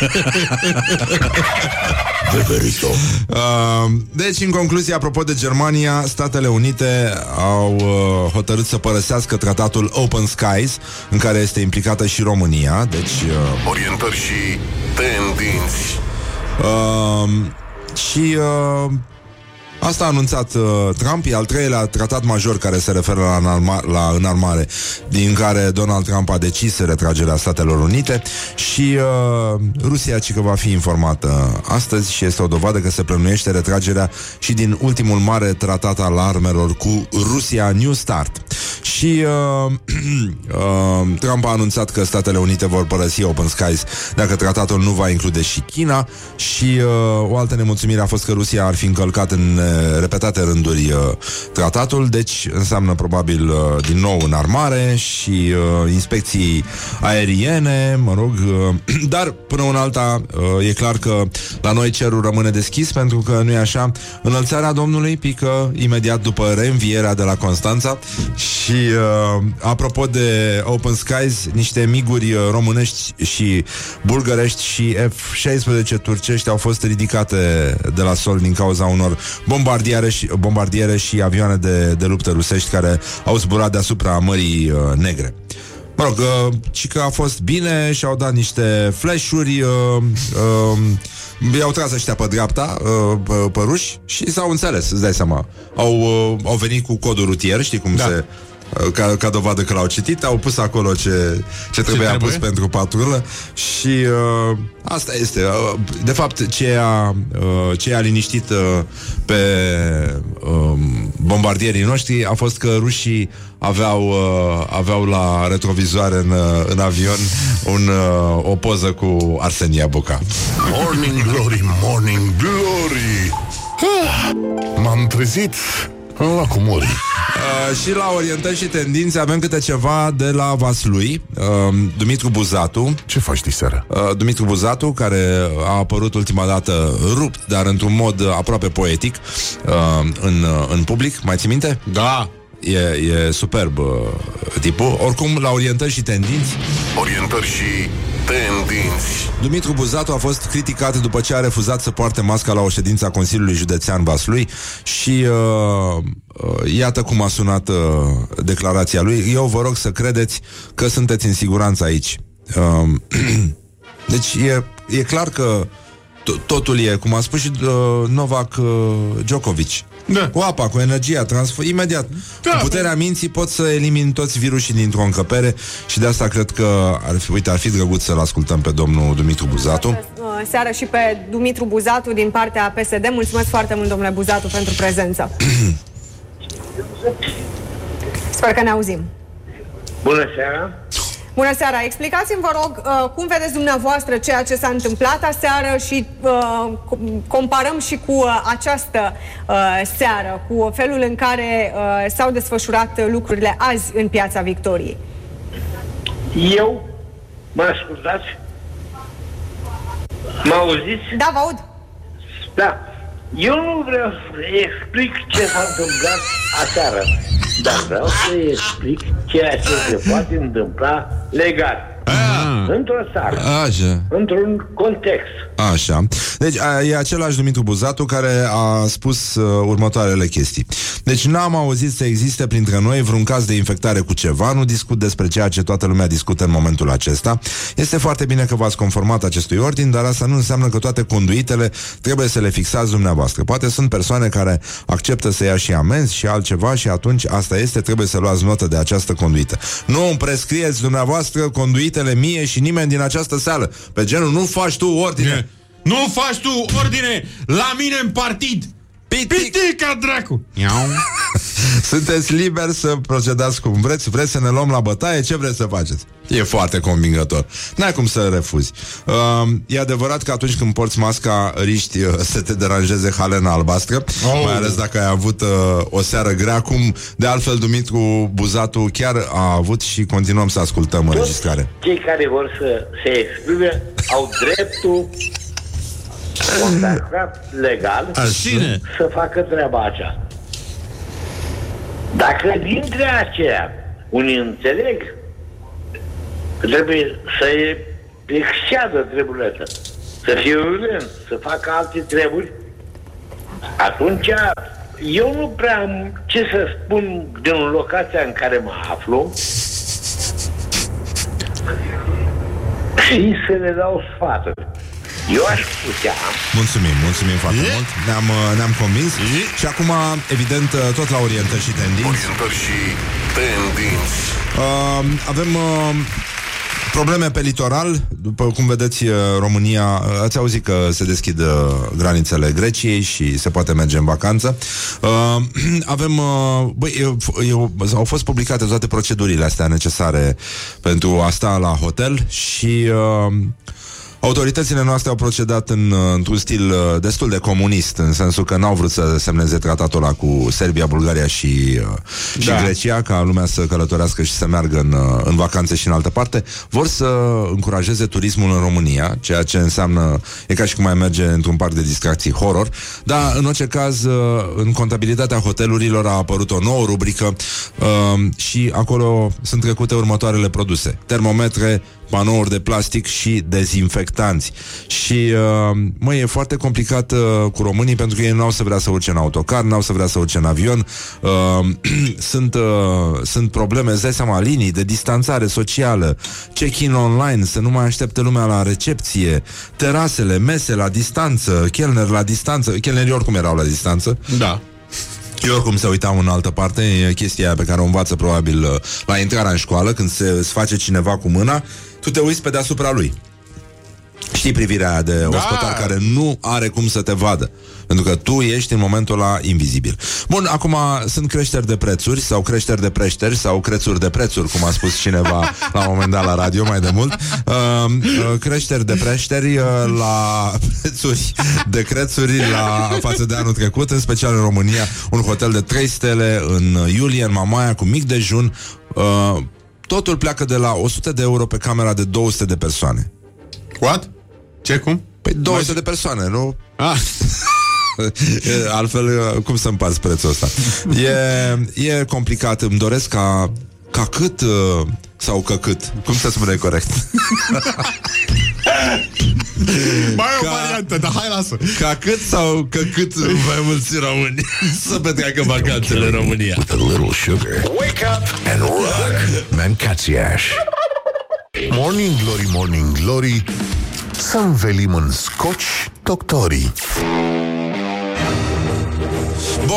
[LAUGHS] Veverito Uh, deci, în concluzie, apropo de Germania, Statele Unite au uh, hotărât să părăsească tratatul Open Skies, în care este implicată și România. Deci, uh, Orientări și tendinți uh, și uh, Asta a anunțat uh, Trump, e al treilea tratat major care se referă la, înarma- la înarmare, din care Donald Trump a decis retragerea Statelor Unite și uh, Rusia ci că va fi informată astăzi și este o dovadă că se plănuiește retragerea și din ultimul mare tratat al armelor cu Rusia New Start. Și uh, [CLEARS THROAT] uh, Trump a anunțat că Statele Unite vor părăsi Open Skies dacă tratatul nu va include și China și uh, o altă nemulțumire a fost că Rusia ar fi încălcat în uh, repetate rânduri uh, tratatul, deci înseamnă probabil uh, din nou în armare și uh, inspecții aeriene, mă rog, uh, [CLEARS THROAT] dar până în alta uh, e clar că la noi cerul rămâne deschis pentru că nu e așa, înălțarea Domnului pică imediat după reînvierea de la Constanța și uh, apropo de Open Skies, niște miguri uh, românești și bulgărești și F-16 turcești au fost ridicate de la sol din cauza unor bombardiere și, bombardiere și avioane de, de luptă rusești care au zburat deasupra Mării uh, Negre. Mă rog, uh, ci că a fost bine și au dat niște flash-uri, uh, uh, i-au tras ăștia pe dreapta, uh, pe, pe ruși și s-au înțeles, îți dai seama. Au, uh, au venit cu codul rutier, știi cum da. se... uh, Ca, ca dovadă că l-au citit, au pus acolo ce, ce trebuia trebuie? pus pentru patrulă și uh, asta este. Uh, de fapt, ce a, uh, ce a liniștit uh, pe uh, bombardierii noștri a fost că rușii aveau, uh, aveau la retrovizoare în, uh, în avion un, uh, o poză cu Arsenia Buca. Morning Glory, Morning Glory Ah, M-am trezit La cu mori. Uh, și la orientări și tendințe avem câte ceva de la Vaslui, uh, Dumitru Buzatu. Ce faci diseară? Uh, Dumitru Buzatu, care a apărut ultima dată rupt, dar într-un mod uh, aproape poetic uh, în, uh, în public. Mai ții minte? Da. E, e superb uh, tipul. Oricum, la orientări și tendinți, Orientări și tendinți. Dumitru Buzatu a fost criticat după ce a refuzat să poarte masca la o ședință a Consiliului Județean Vaslui și uh, uh, iată cum a sunat uh, declarația lui. Eu vă rog să credeți că sunteți în siguranță aici. Uh, [CLEARS THROAT] deci e, e clar că to- totul e, cum a spus și uh, Novak uh, Djokovic. Da. Cu apa, cu energia, transfer, imediat. Da, cu puterea minții poți să elimini toți virusii dintr-o încăpere și de asta cred că ar fi, uite, ar fi drăguț să-l ascultăm pe domnul Dumitru Buzatu. Uh, Seară și pe Dumitru Buzatu din partea PSD. Mulțumesc foarte mult, domnule Buzatu, pentru prezență. [CLEARS THROAT] Sper că ne auzim. Bună seara! Bună seara! Explicați-mi, vă rog, uh, cum vedeți dumneavoastră ceea ce s-a întâmplat aseară și uh, com- comparăm și cu uh, această uh, seară, cu felul în care uh, s-au desfășurat uh, lucrurile azi în Piața Victoriei. Eu, mă ascultați? Mă auziți? Da, vă aud. Da. Eu nu vreau să explic ce s-a întâmplat aseară, dar vreau să explic ceea ce se poate întâmpla legal. Într-o țară, Așa. într-un context. Așa. Deci a, e același Dumitru Buzatu care a spus uh, următoarele chestii. Deci n-am auzit să existe printre noi vreun caz de infectare cu ceva, nu discut despre ceea ce toată lumea discută în momentul acesta. Este foarte bine că v-ați conformat acestui ordin, dar asta nu înseamnă că toate conduitele trebuie să le fixați dumneavoastră. Poate sunt persoane care acceptă să ia și amenzi și altceva și atunci asta este, trebuie să luați notă de această conduită. Nu îmi prescrieți dumneavoastră conduitele mie și nimeni din această sală. Pe genul, nu faci tu ordine. Nu faci tu ordine la mine în partid! Pitica, dracu! Iau. [LAUGHS] Sunteți liberi să procedați cum vreți Vreți să ne luăm la bătaie? Ce vreți să faceți? E foarte convingător N-ai cum să refuzi uh, E adevărat că atunci când porți masca Riști uh, să te deranjeze halena albastră oh. Mai ales dacă ai avut uh, o seară grea Cum de altfel Dumitru Buzatu Chiar a avut și continuăm să ascultăm înregistrare Cei care vor să se exprime au dreptul consacrat legal Cine? să facă treaba aceasta. Dacă dintre aceia unii înțeleg că trebuie să exceadă treburile astea, să fie violent, să facă alte treburi, atunci eu nu prea am ce să spun din locația în care mă aflu și să le dau sfaturi. Eu aș putea Mulțumim, mulțumim foarte mult Ne-am, uh, ne-am convins Și acum, evident, uh, tot la orientări și tendinți Orientări și tendinți. Uh, avem uh, probleme pe litoral. După cum vedeți, uh, România, uh, ați auzit că se deschid uh, granițele Greciei și se poate merge în vacanță. Uh, [CLEARS THROAT] avem, uh, băi, eu, eu, au fost publicate toate procedurile astea necesare pentru a sta la hotel și uh, Autoritățile noastre au procedat în, uh, într-un stil uh, destul de comunist, în sensul că n-au vrut să semneze tratatul ăla cu Serbia, Bulgaria și, uh, și Da. Grecia, ca lumea să călătorească și să meargă în, uh, în vacanțe și în altă parte. Vor să încurajeze turismul în România, ceea ce înseamnă, e ca și cum mai merge într-un parc de distracții horror, dar în orice caz, uh, în contabilitatea hotelurilor a apărut o nouă rubrică uh, și acolo sunt trecute următoarele produse. Termometre, panouri de plastic și dezinfectanți. Și, uh, măi, e foarte complicat uh, cu românii pentru că ei nu au să vrea să urce în autocar, nu au să vrea să urce în avion. Uh, [CLEARS THROAT] sunt, uh, sunt probleme, îți dai seama, linii de distanțare socială, check-in online, să nu mai aștepte lumea la recepție, terasele, mese la distanță, chelner la distanță, chelnerii oricum erau la distanță. Da. Eu oricum se uitau în altă parte, e chestia aia pe care o învață probabil uh, la intrarea în școală, când se îți face cineva cu mâna, tu te uiți pe deasupra lui. Știi privirea aia de Da. ospătar care nu are cum să te vadă. Pentru că tu ești în momentul ăla invizibil. Bun, acum sunt creșteri de prețuri sau creșteri de preșteri sau crețuri de prețuri, cum a spus cineva [LAUGHS] la un moment dat la radio mai de mult. Uh, uh, creșteri de preșteri uh, la prețuri de crețuri la față de anul trecut, în special în România, un hotel de 3 stele în iulie, în Mamaia, cu mic dejun. Uh, totul pleacă de la 100 de euro pe camera de 200 de persoane. What? Ce, cum? Păi 200 de persoane, nu? Ah. [LAUGHS] Altfel, cum să împarți prețul ăsta? E, e complicat, îmi doresc ca ca cât uh, sau că cât? Cum se spune corect? [LAUGHS] Mai e o variantă, dar hai lasă. Ca cât sau că cât mai mulți români [LAUGHS] să petreacă vacanțele în România? With a little sugar. Wake up and rock. Mancațiaș. Morning Glory, Morning Glory Să învelim în scoci doctorii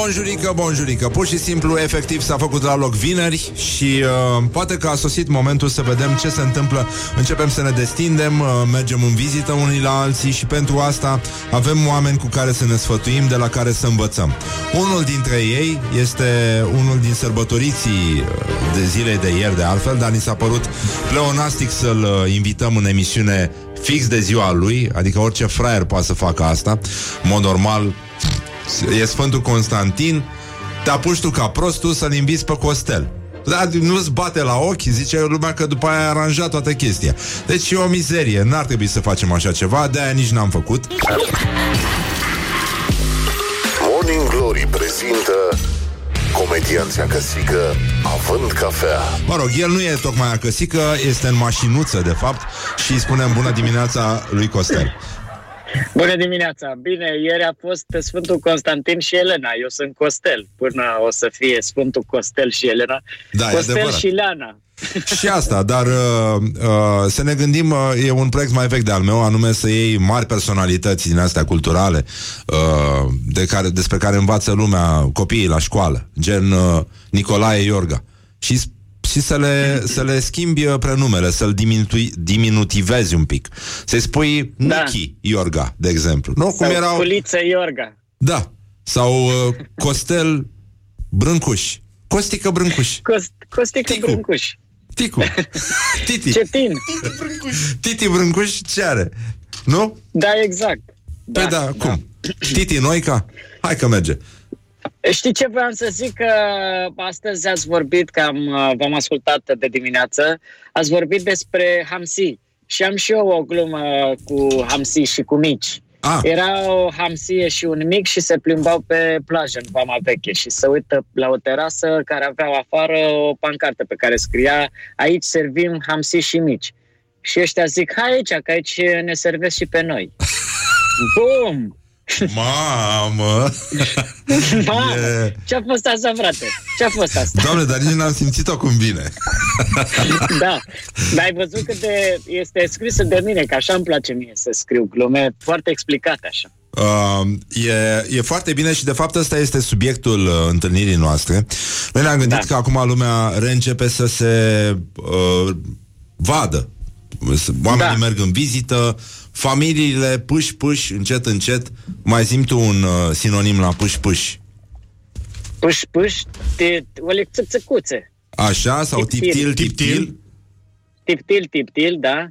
Bonjurică, bonjurică. Pur și simplu, efectiv, s-a făcut la loc vineri Și uh, poate că a sosit momentul să vedem ce se întâmplă. Începem să ne destindem uh, Mergem în vizită unii la alții Și pentru asta avem oameni cu care să ne sfătuim De la care să învățăm. Unul dintre ei este unul din sărbătoriții uh, De zilei de ieri, de altfel Dar ni s-a părut pleonastic să-l uh, invităm în emisiune Fix de ziua lui Adică orice fraier poate să facă asta. În mod normal E Sfântul Constantin. Te apuci tu ca prostul să-l inviți pe Costel. Dar nu-ți bate la ochi Zice lumea că după aia a aranjat toată chestia. Deci e o mizerie N-ar trebui să facem așa ceva De-aia nici n-am făcut. Morning Glory prezintă Comedianța căsică Având cafea. Mă rog, el nu e tocmai acăsică Este în mașinuță, de fapt Și îi spunem bună dimineața lui Costel Bună dimineața! Bine, ieri a fost Sfântul Constantin și Elena. Eu sunt Costel. Până o să fie Sfântul Costel și Elena. Da, e Costel adevărat. și Leana. Și asta, dar uh, uh, să ne gândim, uh, e un proiect mai vechi de al meu, anume să iei mari personalități din astea culturale uh, de care, despre care învață lumea copiii la școală, gen uh, Nicolae Iorga. Și și să le, să le schimbi uh, prenumele, să-l diminui, diminutivezi un pic. Să-i spui Da. Nichi Iorga, de exemplu. Nu? Cum Sau erau... Culiță Iorga. Da. Sau uh, Costel Brâncuș. Costică Brâncuș. Cost, Costică Ticu. Brâncuș. Ticu. [LAUGHS] Titi. Cetin. Titi Brâncuș ce are? Nu? Da, exact. Da, păi da, cum? Titi Noica? Hai că merge. Știi ce voiam să zic? Că astăzi ați vorbit, că am, v-am ascultat de dimineață, ați vorbit despre Hamsi. Și am și eu o glumă cu Hamsi și cu mici. Ah. Era o hamsie și un mic și se plimbau pe plajă în Vama Veche și se uită la o terasă care avea afară o pancartă pe care scria aici servim hamsi și mici. Și ăștia zic, hai aici, că aici ne servesc și pe noi. [LAUGHS] Bum! Mamă! Mamă! [LAUGHS] E- Ce-a fost asta, frate? Ce-a fost asta? Doamne, dar nici n-am simțit-o cum vine. [LAUGHS] da. Dar ai văzut cât de... Este scrisă de mine, că așa îmi place mie să scriu glume foarte explicate așa. Uh, e, e foarte bine și de fapt ăsta este subiectul uh, întâlnirii noastre. Noi ne-am gândit da. că acum lumea reîncepe să se uh, vadă. Să- Oamenii da. merg în vizită, familiile puși-puși, încet, încet. Mai simt tu un uh, sinonim la puși-puși. Puș, puș, te, o lecțățăcuțe. Așa? Sau tiptil, tiptil? Tiptil, tiptil, da.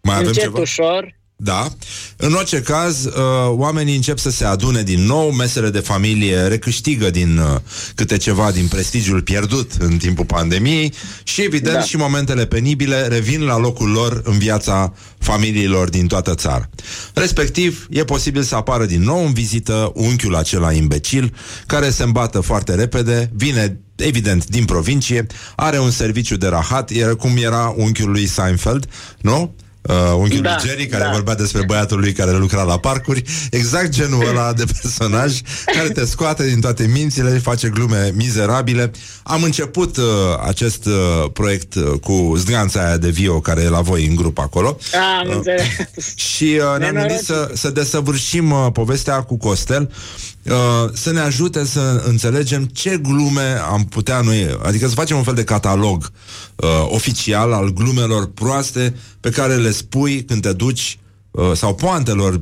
Mai avem Încet, ceva? ușor. Da. În orice caz, uh, oamenii încep să se adune din nou, mesele de familie recâștigă din uh, câte ceva din prestigiul pierdut în timpul pandemiei și, evident, Da. și momentele penibile revin la locul lor în viața familiilor din toată țara. Respectiv, e posibil să apară din nou în vizită unchiul acela imbecil, care se îmbată foarte repede, vine evident din provincie, are un serviciu de rahat, era cum era unchiul lui Seinfeld, nu? Uh, unchiul Da, lui Jerry, care da. vorbea despre băiatul lui care lucra la parcuri, exact genul ăla de personaj care te scoate din toate mințile, face glume mizerabile. Am început uh, acest uh, proiect uh, cu zganța aia de Vio care e la voi în grup acolo. Am Uh, înțeles. [LAUGHS] și uh, ne-am Nenorocit. gândit să, să desăvârșim uh, povestea cu Costel, uh, să ne ajute să înțelegem ce glume am putea noi, adică să facem un fel de catalog uh, oficial al glumelor proaste pe care le spui când te duci uh, sau poantelor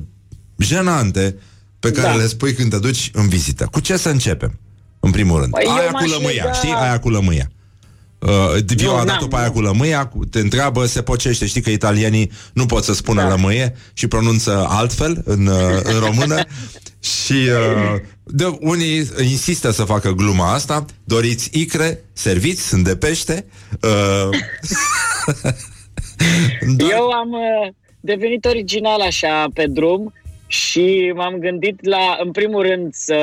jenante pe care Da. le spui când te duci în vizită. Cu ce să începem? În primul rând. Păi eu aia cu m-aș lămâia, lega- știi? Aia cu lămâia. Uh, eu Nu, a dat-o n-am, pe aia nu. cu lămâia, cu- te întreabă, se pocește. Știi că italienii nu pot să spună Da. lămâie și pronunță altfel în, uh, în română. [LAUGHS] și uh, de, unii insistă să facă gluma asta. Doriți icre, serviți, sunt de pește. Uh, [LAUGHS] Eu am uh, devenit original așa pe drum și m-am gândit la, în primul rând, să,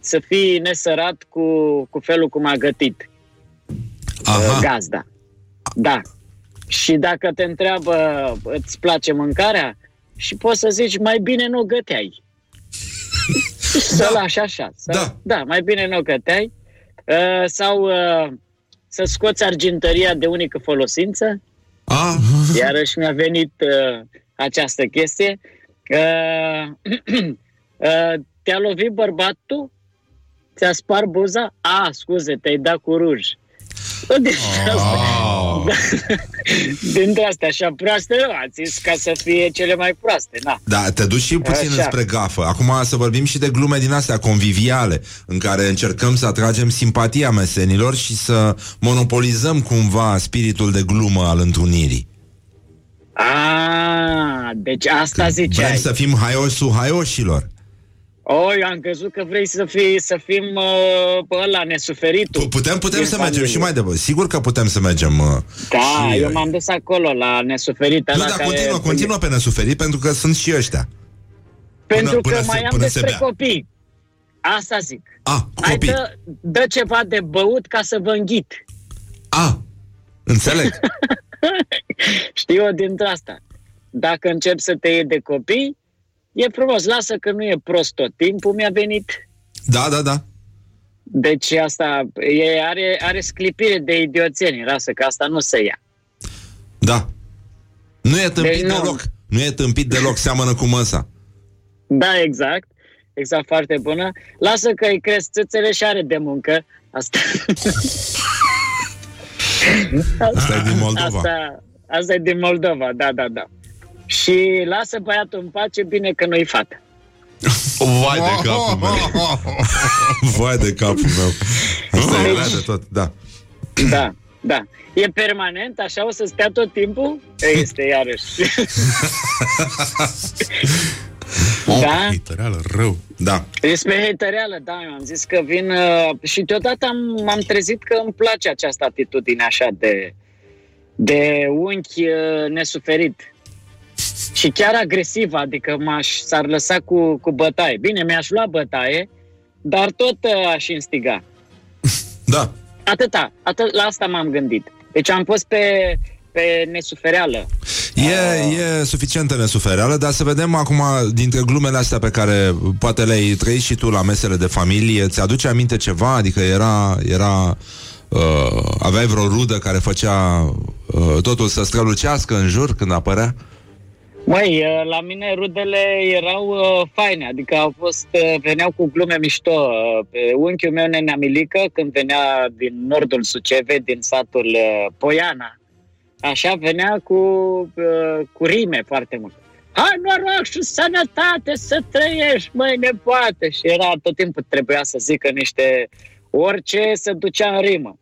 să fii nesărat cu, cu felul cum a gătit uh, gazda. Da. Și dacă te întreabă, îți place mâncarea? Și poți să zici, mai bine nu o găteai. [LAUGHS] să lași așa. Sau, da. da, mai bine nu o găteai. Uh, sau uh, să scoți argintăria de unică folosință. Ah. Iarăși mi-a venit uh, această chestie. Uh, [CLEARS THROAT] uh, te-a lovit bărbatul? Ți-a spart buza? A, scuze, te-ai dat cu ruj. Oh. [LAUGHS] Dintre astea așa proaste, nu, a zis ca să fie cele mai proaste, na. Da, te duci și puțin Așa. înspre gafă. Acum să vorbim și de glume din astea conviviale, în care încercăm să atragem simpatia mesenilor și să monopolizăm cumva spiritul de glumă al întrunirii. A, deci asta ziceai. Vrem să fim haiosul haioșilor. O, eu am crezut că vrei să, fii, să fim uh, pe ăla nesuferitul. Putem, putem din să mergem familie. și mai departe. Sigur că putem să mergem. uh, Da, și, eu m-am dus acolo la nesuferit. Nu, ăla dar care... continuă, continuă pe nesuferit, pentru că sunt și ăștia. Pentru până- până că se- mai am până se despre bea. copii. Asta zic. A, cu Hai copii. dă, dă ceva de băut ca să vă înghit. A, înțeleg. [LAUGHS] Știi o dintre asta. Dacă încep să te iei de copii, e frumos. Lasă că nu e prost tot timpul. Mi-a venit Da, da, da. Deci asta e, are, are sclipire de idioțenie, lasă că asta nu se ia. Da. Nu e tâmpit Deci nu. deloc. Nu e tâmpit deloc, seamănă cu măsa. Da, exact. Exact, foarte bună. Lasă că îi cresc țâțele și are de muncă. Asta, Asta e din Moldova. asta, asta e din Moldova, da, da, da. Și lasă băiatul în pace, bine că nu-i fată. Vai de capul meu. [LAUGHS] Vai de capul meu. Asta e rea de tot, da. Da, da. E permanent, așa o să stea tot timpul? Este iarăși. [LAUGHS] da? Hităreală, rău. Da. Despre hatereală, da, eu am zis că vin uh, și deodată am, m-am trezit că îmi place această atitudine așa de, de unchi uh, nesuferit. Și chiar agresivă, adică m-aș, s-ar lăsa cu, cu bătaie. Bine, mi-aș lua bătaie, dar tot uh, aș instiga. [LAUGHS] Da. Atâta, atât, la asta m-am gândit. Deci am fost pe, pe nesufereală. E, e suficientă nesufereală, dar să vedem acum dintre glumele astea pe care poate le-ai trăit și tu la mesele de familie, ți-aduce aminte ceva? Adică era, era uh, aveai vreo rudă care făcea uh, totul să strălucească în jur când apărea? Măi, uh, la mine rudele erau uh, faine, adică au fost, uh, veneau cu glume mișto. Uh, pe unchiul meu, Nenea Milică, când venea din nordul Sucevei, din satul uh, Poiana, așa venea cu, uh, cu rime foarte mult. Hai noroc și sănătate să trăiești, măi, nepoate! Și era tot timpul trebuia să zică niște orice se ducea în rimă.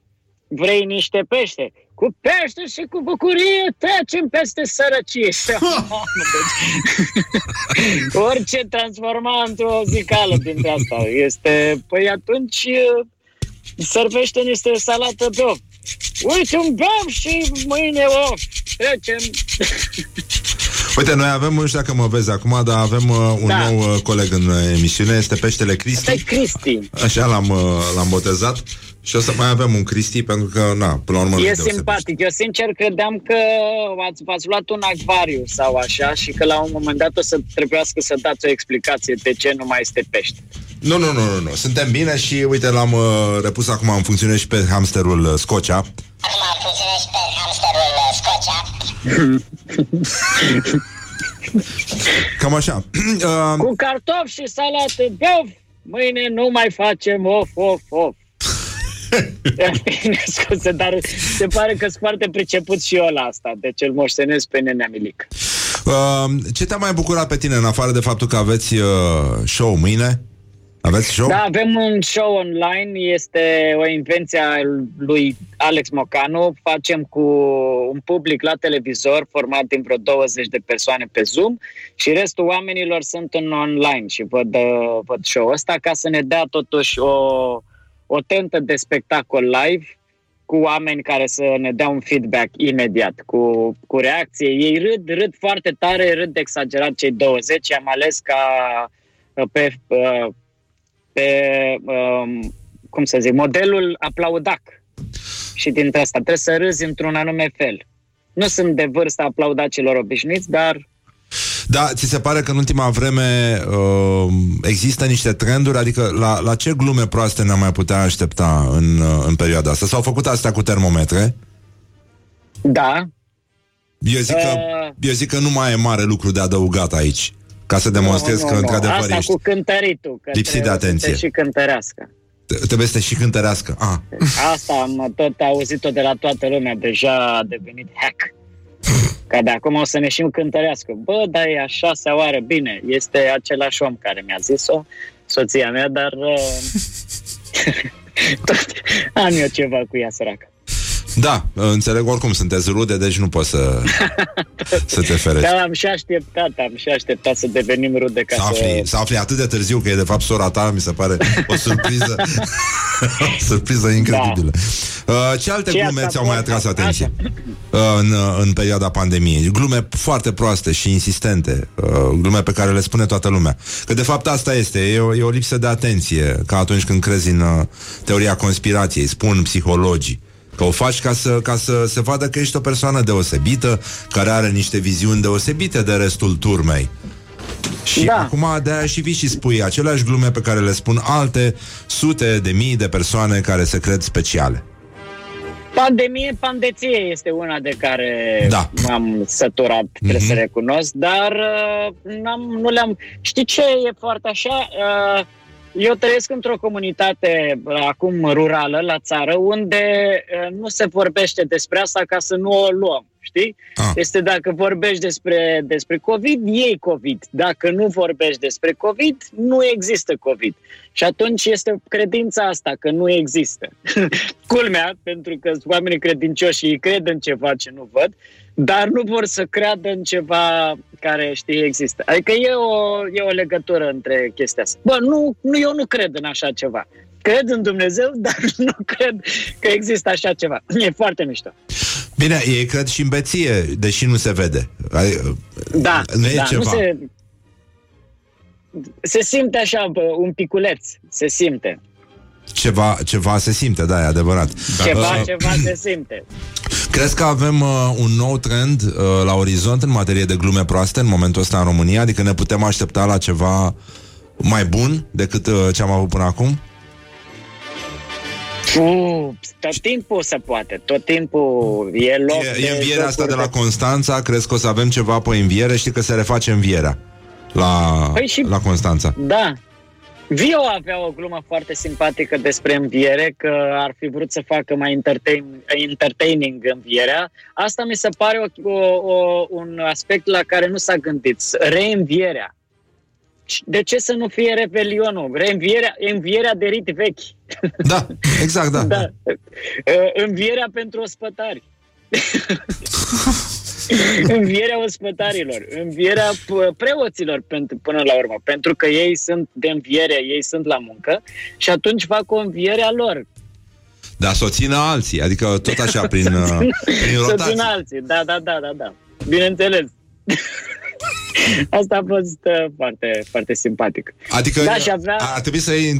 Vrei niște pește? Cu pește și cu bucurie trecem peste sărăcie. Și, [LAUGHS] mamă, deci, orice transforma într-o zicală dintre asta. Este, păi atunci uh, servește niște salată de of. Uite un bam și mâine of. Trecem. [LAUGHS] Uite, noi avem, nu știu dacă mă vezi acum, dar avem uh, un Da. nou uh, coleg în uh, emisiune, este peștele Cristi. Asta e Cristi. Așa l-am, uh, l-am botezat și o să mai avem un Cristi pentru că, na, până la urmă nu E deosebit. simpatic. Eu sincer credeam că ați, v-ați luat un acvariu sau așa și că la un moment dat o să trebuiască să dați o explicație de ce nu mai este pește. Nu, nu, nu, nu, nu. Suntem bine și uite l-am uh, repus acum în funcțiune și pe hamsterul uh, Scocea. [LAUGHS] Cam așa. [CLEARS THROAT] uh, Cu cartofi și salată de of, mâine nu mai facem of, of, of. [LAUGHS] Bine, scuze, dar se pare că sunt foarte priceput și eu la asta, deci îl moștenesc pe nenea Milic. Uh, ce te-a mai bucurat pe tine, în afară de faptul că aveți uh, show mâine? Aveți show? Da, avem un show online, este o invenție a lui Alex Mocanu. Facem cu un public la televizor format din vreo 20 de persoane pe Zoom și restul oamenilor sunt în online și văd, uh, văd show-ul ăsta ca să ne dea totuși o, o tentă de spectacol live cu oameni care să ne dea un feedback imediat, cu, cu reacție. Ei râd, râd foarte tare, râd exagerat cei 20. Am ales ca uh, pe, uh, pe um, cum să zic, modelul aplaudac. Și dintre asta trebuie să râzi într-un anume fel. Nu sunt de vârsta aplaudacilor obișnuiți, dar Da, ți se pare că în ultima vreme uh, există niște trenduri? Adică la, la ce glume proaste ne-am mai putea aștepta în, uh, în perioada asta? S-au făcut astea cu termometre? da, Eu zic, că, Uh. eu zic că nu mai e mare lucru de adăugat aici. Ca să demonstrezi nu, că nu, nu. într-adevăr Asta ești. cu cântăritul. Că lipsit de trebuie să atenție. te și cântărească. Trebuie să te și cântărească. Ah. Asta am tot auzit-o de la toată lumea, deja a devenit hack. Ca de acum o să ne și cântărească. Bă, dar e a șasea oară, bine, este același om care mi-a zis-o, soția mea, dar uh, [LAUGHS] tot am eu ceva cu ea, săracă. Da, înțeleg oricum sunteți rude, deci nu poți să, [LAUGHS] să te ferești. Dar am și așteptat, am și așteptat să devenim rude ca Să afli, să... să afli atât de târziu că e de fapt sora ta, mi se pare o surpriză [LAUGHS] o surpriză incredibilă. Da. Ce alte Ce glume asta ți-au mai poate? atras atenție uh, în, uh, în perioada pandemiei? Glume foarte proaste și insistente, uh, glume pe care le spune toată lumea. Că de fapt asta este, e o, e o lipsă de atenție, ca atunci când crezi în uh, teoria conspirației, spun psihologii. Că o faci ca să, ca să se vadă că ești o persoană deosebită, care are niște viziuni deosebite de restul turmei. Și da. acum de-aia și vii și spui aceleași glume pe care le spun alte sute de mii de persoane care se cred speciale. Pandemie, pandeție este una de care Da. m-am săturat, trebuie Mhm. să recunosc, dar uh, n-am, nu le-am... Știi ce e foarte așa? Uh, eu trăiesc într-o comunitate uh, acum rurală, la țară, unde uh, nu se vorbește despre asta ca să nu o luăm. Știi? Ah. Este dacă vorbești despre, despre COVID, iei COVID. Dacă nu vorbești despre COVID, nu există COVID. Și atunci este credința asta, că nu există. [LAUGHS] Culmea, pentru că sunt oamenii credincioși și ei cred în ceva ce nu văd, dar nu vor să creadă în ceva care știi există. Adică e o, e o legătură între chestia asta. Bă, nu, nu, eu nu cred în așa ceva. Cred în Dumnezeu, [LAUGHS] dar nu cred că există așa ceva. E foarte mișto. Bine, ei cred și în beție, deși nu se vede. Ai- Da, Nu e da, ceva. Nu se, se simte așa, bă, un piculeț, se simte. Ceva, ceva se simte, da, e adevărat. Ceva, Uh, ceva se simte. Crezi că avem uh, un nou trend uh, la orizont în materie de glume proaste în momentul ăsta în România? Adică ne putem aștepta la ceva mai bun decât uh, ce am avut până acum? Uh, tot timpul se poate, tot timpul e loc E, e învierea asta de la Constanța, crezi că o să avem ceva pe înviere? Știi că se reface învierea la, Păi și- la Constanța. Da. Vio avea o glumă foarte simpatică despre înviere, că ar fi vrut să facă mai entertain, entertaining învierea. Asta mi se pare o, o, o, un aspect la care nu s-a gândit. Reînvierea. De ce să nu fie revelionul? Reînvierea, învierea de rit vechi. Da, exact, da. da. Învierea pentru ospătari. [LAUGHS] [LAUGHS] învierea ospătarilor, învierea p- preoților pentru, până la urmă, pentru că ei sunt de înviere, ei sunt la muncă și atunci fac o înviere a lor. Dar să o țină alții, adică tot așa, prin, [LAUGHS] uh, prin Să rotație. țină alții, da, da, da, da, da. Bineînțeles. [LAUGHS] Asta a fost uh, foarte, foarte simpatic. Adică da, și avea... ar trebui să iei,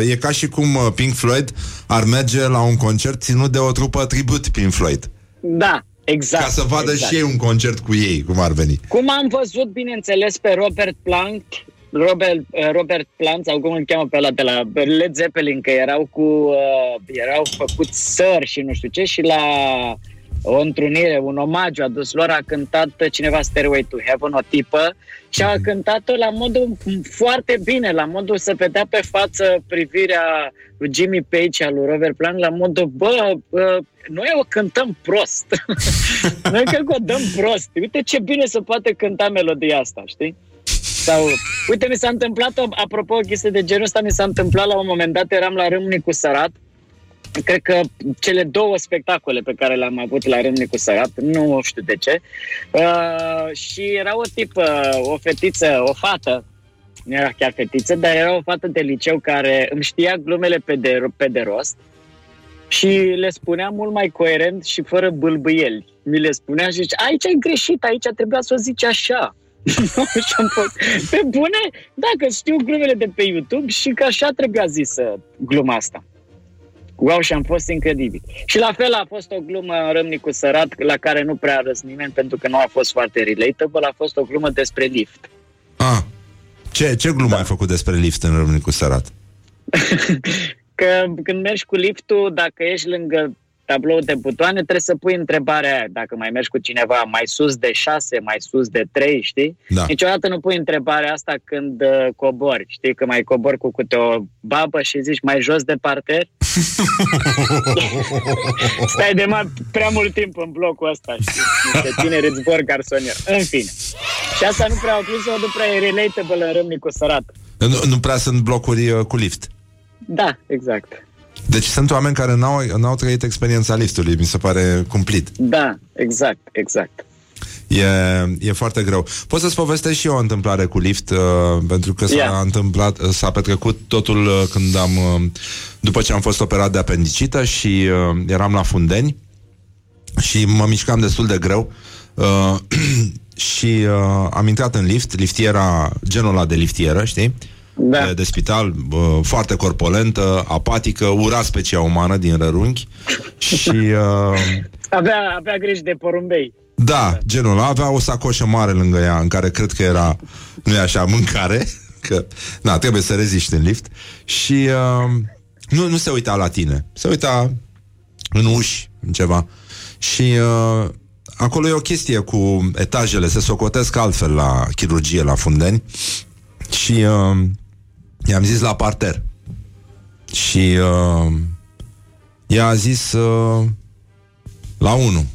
uh, e ca și cum uh, Pink Floyd ar merge la un concert ținut de o trupă tribut Pink Floyd. Da, exact. Ca să vadă exact. și ei un concert cu ei, cum ar veni. Cum am văzut, bineînțeles, pe Robert Plant, Robert, uh, Robert Plant, sau cum îl cheamă pe ăla de la Led Zeppelin, că erau cu uh, erau făcuți sări și nu știu ce, și la o întrunire, un omagiu adus lor, a cântat cineva Stairway to Heaven, o tipă, și a cântat-o la modul foarte bine, la modul să vedea pe față privirea lui Jimmy Page al lui Robert Plant, la modul, bă, bă noi o cântăm prost. [LAUGHS] noi cred că o dăm prost. Uite ce bine se poate cânta melodia asta, știi? Sau, uite, mi s-a întâmplat, apropo, o chestie de genul ăsta, mi s-a întâmplat la un moment dat, eram la Râmnicu Sărat, cred că cele două spectacole pe care le-am avut la Râmnicu Sărat, nu știu de ce, uh, și era o tipă, o fetiță, o fată, nu era chiar fetiță, dar era o fată de liceu care îmi știa glumele pe de, pe de rost și le spunea mult mai coerent și fără bâlbâieli. Mi le spunea și zice, aici ai greșit, aici trebuia să o zici așa. [LAUGHS] și am fost, pe bune, dacă știu glumele de pe YouTube și că așa trebuia zisă gluma asta. Wow, și am fost incredibil. Și la fel a fost o glumă în Râmnicu Sărat, la care nu prea a râs nimeni, pentru că nu a fost foarte relatable, a fost o glumă despre lift. Ah, ce, ce glumă da. ai făcut despre lift în Râmnicu Sărat? [LAUGHS] că când mergi cu liftul, dacă ești lângă tablou de butoane, trebuie să pui întrebarea aia. Dacă mai mergi cu cineva mai sus de 6, mai sus de 3, știi? Da. Niciodată nu pui întrebarea asta când uh, cobori. Știi că mai cobori cu câte o babă și zici mai jos de parter? [LAUGHS] [LAUGHS] Stai de mai prea mult timp în blocul ăsta, știi? Niște tineri îți zbor garsonier. În fine. Și asta nu prea au plus nu prea e relatable în râmnicu sărat. Nu, nu prea sunt blocuri uh, cu lift. Da, exact. Deci sunt oameni care n-au, n-au trăit experiența liftului, mi se pare cumplit. Da, exact, exact. E, e foarte greu. Pot să-ți povestesc și eu o întâmplare cu lift, uh, pentru că s-a Ia. întâmplat, uh, s-a petrecut totul uh, când am, uh, după ce am fost operat de apendicită și uh, eram la Fundeni și mă mișcam destul de greu uh, [CLEARS THROAT] și uh, am intrat în lift, liftiera, genul ăla de liftieră, știi? Da. De, de spital, uh, foarte corpolentă, apatică, ura specia umană din rărunchi și... [LAUGHS] Uh, Avea, avea grijă de porumbei. da, genul ăla avea o sacoșă mare lângă ea în care cred că era, nu e așa, mâncare, [LAUGHS] că, na, trebuie să reziști în lift și uh, nu, nu se uita la tine, se uita în uși, în ceva. Și uh, acolo e o chestie cu etajele, se socotesc altfel la chirurgie, la fundeni. Și uh, i-am zis la parter. Și uh, ea a zis uh, la 1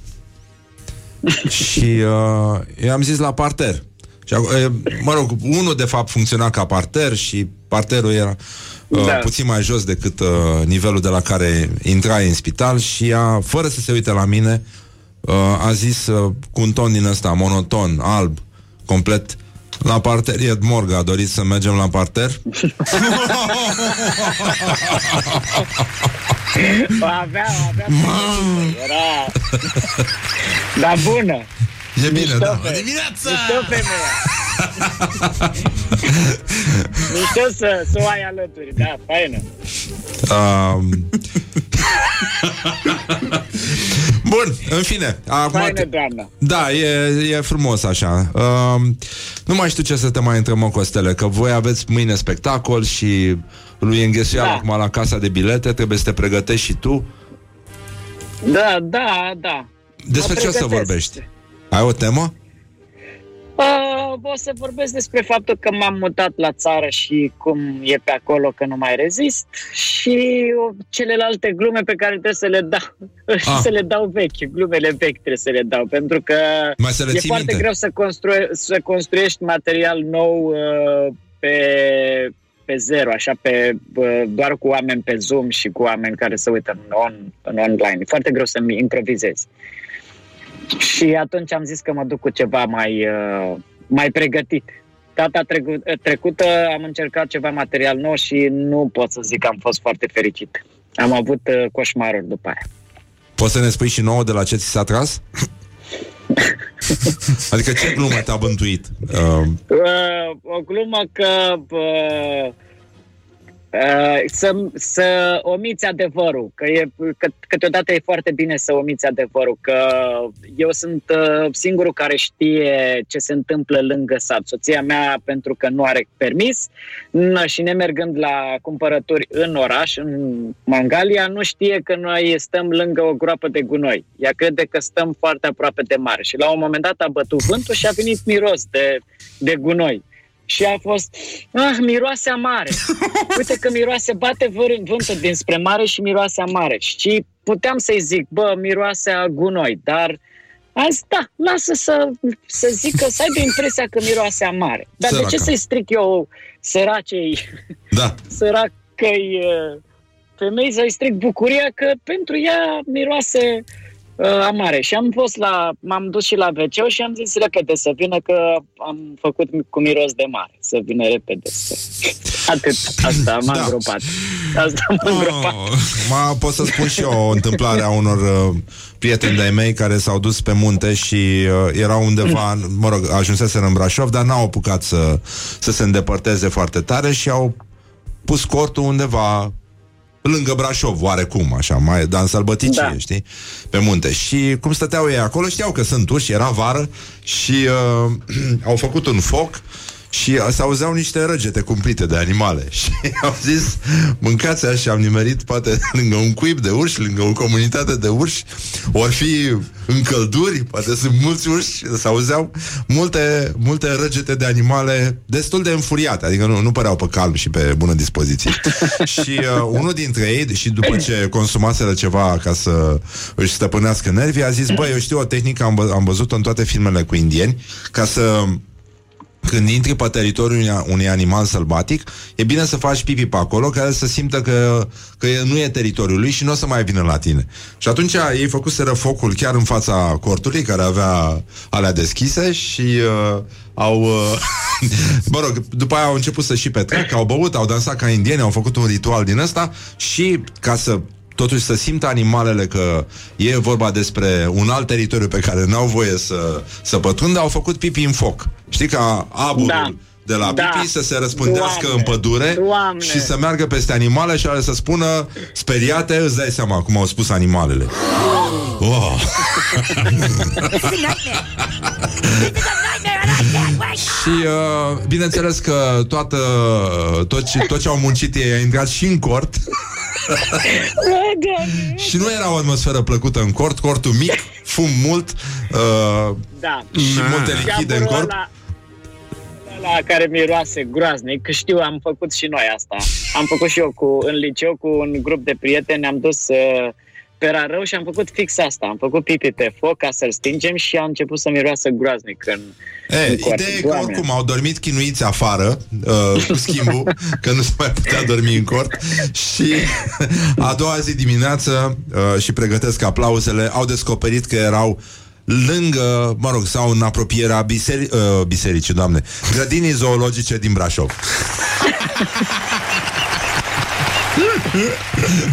[LAUGHS] și uh, i-am zis la parter. Și, uh, mă rog, unul de fapt funcționa ca parter și parterul era uh, Da. puțin mai jos decât uh, nivelul de la care intrai în spital și ea, fără să se uite la mine, uh, a zis uh, cu un ton din ăsta, monoton, alb, complet, la parter, Ed Morga, doriți să mergem la parter? O [LAUGHS] avea, o avea. Era... Dar bună. E bine, Mișto da. fe- Mișto femeia. Mișto să, să o ai alături, da, faină. Um... Bun, în fine. Acum Faină, doamnă. Da, e, e frumos așa. Um, nu mai știu ce să te mai întrebăm, Costele, că voi aveți mâine spectacol și lui înghesuia Da. acum la casa de bilete, trebuie să te pregătești și tu. Da, da, da. Despre Mă ce o să pregătesc. vorbești? Ai o temă? Uh, o să vorbesc despre faptul că m-am mutat la țară și cum e pe acolo că nu mai rezist și uh, celelalte glume pe care trebuie să le dau, [LAUGHS] Ah. să le dau vechi, glumele vechi trebuie să le dau, pentru că Mai să le e ții foarte minte. greu să, construie, să construiești material nou uh, pe, pe zero, așa, pe, uh, doar cu oameni pe Zoom și cu oameni care se uită în, on, în online. E foarte greu să-mi improvizezi. Și atunci am zis că mă duc cu ceva mai, uh, mai pregătit. Data trecu- trecută am încercat ceva material nou și nu pot să zic că am fost foarte fericit. Am avut uh, coșmaruri după aia. Poți să ne spui și nouă de la ce ți s-a tras? [LAUGHS] adică ce glumă te-a bântuit? Uh, Uh, o glumă că uh, Uh, să, să omiți adevărul, că, e, că câteodată e foarte bine să omiți adevărul, că eu sunt uh, singurul care știe ce se întâmplă lângă sat. Soția mea, pentru că nu are permis n- și nemergând la cumpărături în oraș, în Mangalia, nu știe că noi stăm lângă o groapă de gunoi. Ea crede că stăm foarte aproape de mare și la un moment dat a bătut vântul și a venit miros de, de gunoi. Și a fost, ah, miroase a mare. [LAUGHS] Uite că miroase, bate vâr- vântul dinspre mare și miroase a mare. Și puteam să-i zic, bă, miroase a gunoi, dar azi, da, lasă să, să zică, să aibă impresia că miroase a mare. Dar de Săraca. ce să-i stric eu săracei, Da. [LAUGHS] săracăi uh, femei, să-i stric bucuria că pentru ea miroase uh, amare. Și am fost la, m-am dus și la wc și am zis repede să vină că am făcut cu miros de mare. Să vină repede. Să... Atât. Asta m-a da. îngropat. Asta m-a îngropat. Ma, pot să spun și eu o întâmplare a unor uh, prieteni de-ai mei care s-au dus pe munte și uh, erau undeva, mă rog, ajunseseră în Brașov, dar n-au apucat să, să se îndepărteze foarte tare și au pus cortul undeva lângă Brașov, oarecum, așa, mai, dar în sălbăticie, da. știi, pe munte. Și cum stăteau ei acolo, știau că sunt uși, era vară și uh, [CLEARS THROAT] au făcut un foc și uh, se auzeau niște răgete cumplite de animale. [LAUGHS] Și au zis, mâncați așa, am nimerit poate [LAUGHS] lângă un cuib de urși, lângă o comunitate de urși, ori fi încălduri, poate sunt mulți urși, se auzeau multe, multe răgete de animale destul de înfuriate, adică nu, nu păreau pe calm și pe bună dispoziție. [LAUGHS] și uh, unul dintre ei, și după ce consumaseră ceva ca să își stăpânească nervii, a zis, băi, eu știu o tehnică, am, vă- am văzut-o în toate filmele cu indieni, ca să când intri pe teritoriul unui- unui animal sălbatic, e bine să faci pipi pe acolo, care să simtă că, că e- nu e teritoriul lui și nu o să mai vină la tine. Și atunci ei făcuseră focul chiar în fața cortului, care avea alea deschise și uh, au... Uh, [LAUGHS] mă rog, după aia au început să și petrec, au băut, au dansat ca indieni, au făcut un ritual din ăsta și ca să totuși să simtă animalele că e vorba despre un alt teritoriu pe care n-au voie să, să pătrundă, au făcut pipi în foc. Știi ca aburul Da. de la Da. pipi să se răspândească Doamne. în pădure Doamne. și să meargă peste animale și ale să spună speriate, îți dai seama cum au spus animalele. [GASPS] Oh. Și uh, bineînțeles că toată, tot, ce, tot ce au muncit ei a intrat și în cort Și nu era o atmosferă plăcută în cort Cortul mic, fum mult uh, Da. Și multe lichide în corp La, la care miroase groaznic, că știu, am făcut și noi asta. Am făcut și eu cu, în liceu cu un grup de prieteni, am dus uh, pe Rarău și am făcut fix asta. Am făcut pipi pe foc ca să-l stingem și a început să miroasă groaznic în, E, în cort. ideea e că Doamne. oricum au dormit chinuiți afară uh, cu schimbul, [LAUGHS] că nu se mai putea dormi în cort și a doua zi dimineață uh, și pregătesc aplauzele, au descoperit că erau lângă, mă rog, sau în apropierea biseri, uh, bisericii, doamne, grădinii zoologice din Brașov. [LAUGHS]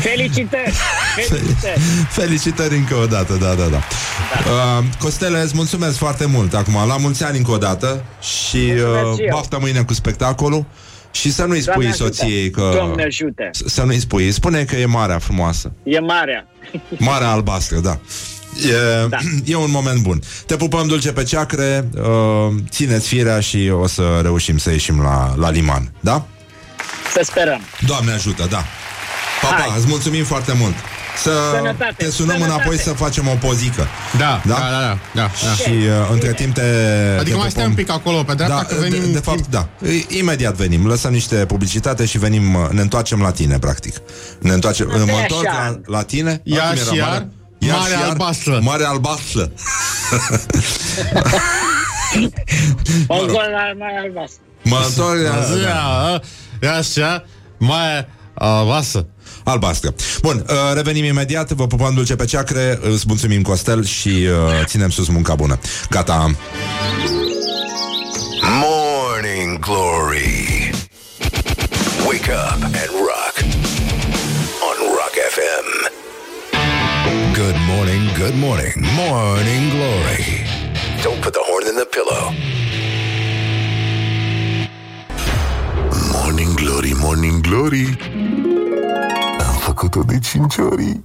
Felicitări! Felicitări! Felicitări încă o dată, da, da, da. Uh, Costele, îți mulțumesc foarte mult acum, la mulți ani încă o dată și Mulțumesc uh, și eu. baftă mâine cu spectacolul și să nu-i spui Doamne ajută. soției că... Doamne ajute! Să nu-i spui, spune că e marea frumoasă. E marea. Marea albastră, da. E, da. [CLEARS THROAT] e un moment bun. Te pupăm dulce pe ceacre, uh, țineți firea și o să reușim să ieșim la, la liman, da? Să sperăm. Doamne ajută, da. Pa, pa, îți mulțumim foarte mult. Să Sănătate, te sunăm sănătate. înapoi să facem o pozică. Da, da, da, da, da, da, da. Și uh, între timp te Adică te mai stai pupăm. un pic acolo pe dreapta, da, că venim... De, de fapt, da. I- Imediat venim. Lăsăm niște publicitate și venim, uh, ne întoarcem la tine, practic. Ne întoarcem, mă întorc la, la tine. Iar La tine și era iar, mare? Iar Mare și iar, albastră. Mare albastră. [LAUGHS] O gol la mai albastră. Mă întorc la... Ia, ia așa, mai albastră. Albastră. Bun, uh, revenim imediat, vă pupăm dulce pe ceacre, îți mulțumim Costel și uh, ținem sus munca bună. Gata. Morning Glory. Wake up and rock on Rock FM. Good morning, good morning, morning glory. Don't put the horn in the pillow. Morning Glory, Morning Glory ori. Am făcut-o de cinci ori.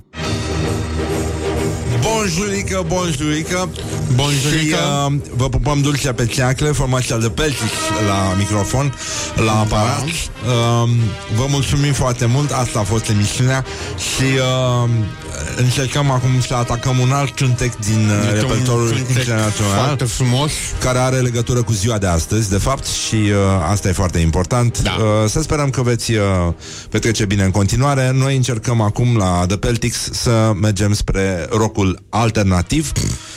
Bonjurică, bonjurică. Bonjurică. Și uh, vă pupăm dulcea pe ceacle Formația de Peltic la microfon La aparat. Uh, Vă mulțumim foarte mult Asta a fost emisiunea. Și uh, încercăm acum să atacăm un alt cântec din uh, Este un repertoriul cântec internațional foarte frumos. Care are legătură cu ziua de astăzi De fapt și uh, asta e foarte important. Da. uh, Să sperăm că veți uh, petrece bine în continuare. Noi încercăm acum la The Peltics Să mergem spre rockul alternativ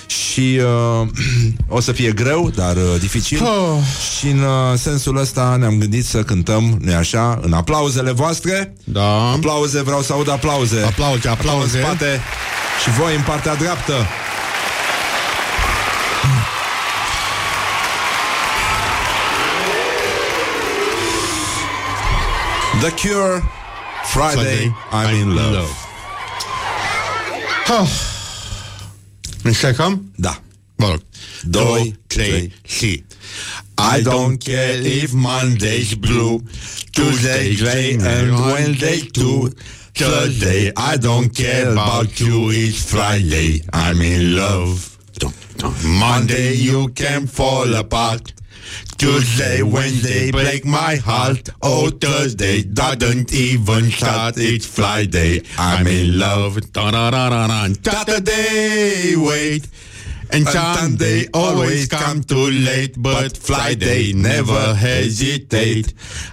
Și uh, [CLEARS THROAT] o să fie greu, dar uh, dificil Oh. Și în uh, sensul ăsta ne-am gândit să cântăm, nu așa, în aplauzele voastre Da Aplauze, vreau să aud aplauze Aplauze, aplauze. În spate și voi în partea dreaptă The Cure Friday, I'm in love. Oh. Încercăm? Da. Vă rog. Doi, trei și... I don't care if Monday's blue, Tuesday gray and Wednesday too. Thursday, I don't care about you, it's Friday, I'm in love. Monday, you can fall apart. Tuesday, Wednesday, break my heart. Oh, Thursday, doesn't even start. It's Friday, I'm in love. Saturday, wait. And Sunday always come too late, but Friday never hesitate.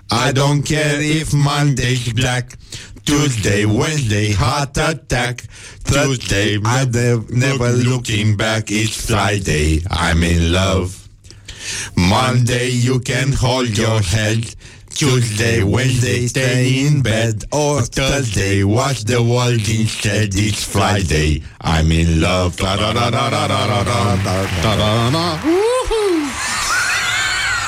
I don't care if Monday's black. Tuesday, Wednesday, heart attack. Tuesday, I nev- never looking back. It's Friday, I'm in love. Monday, you can hold your head. Tuesday, Wednesday, stay in bed. Or Thursday, watch the world instead. It's Friday, I'm in love.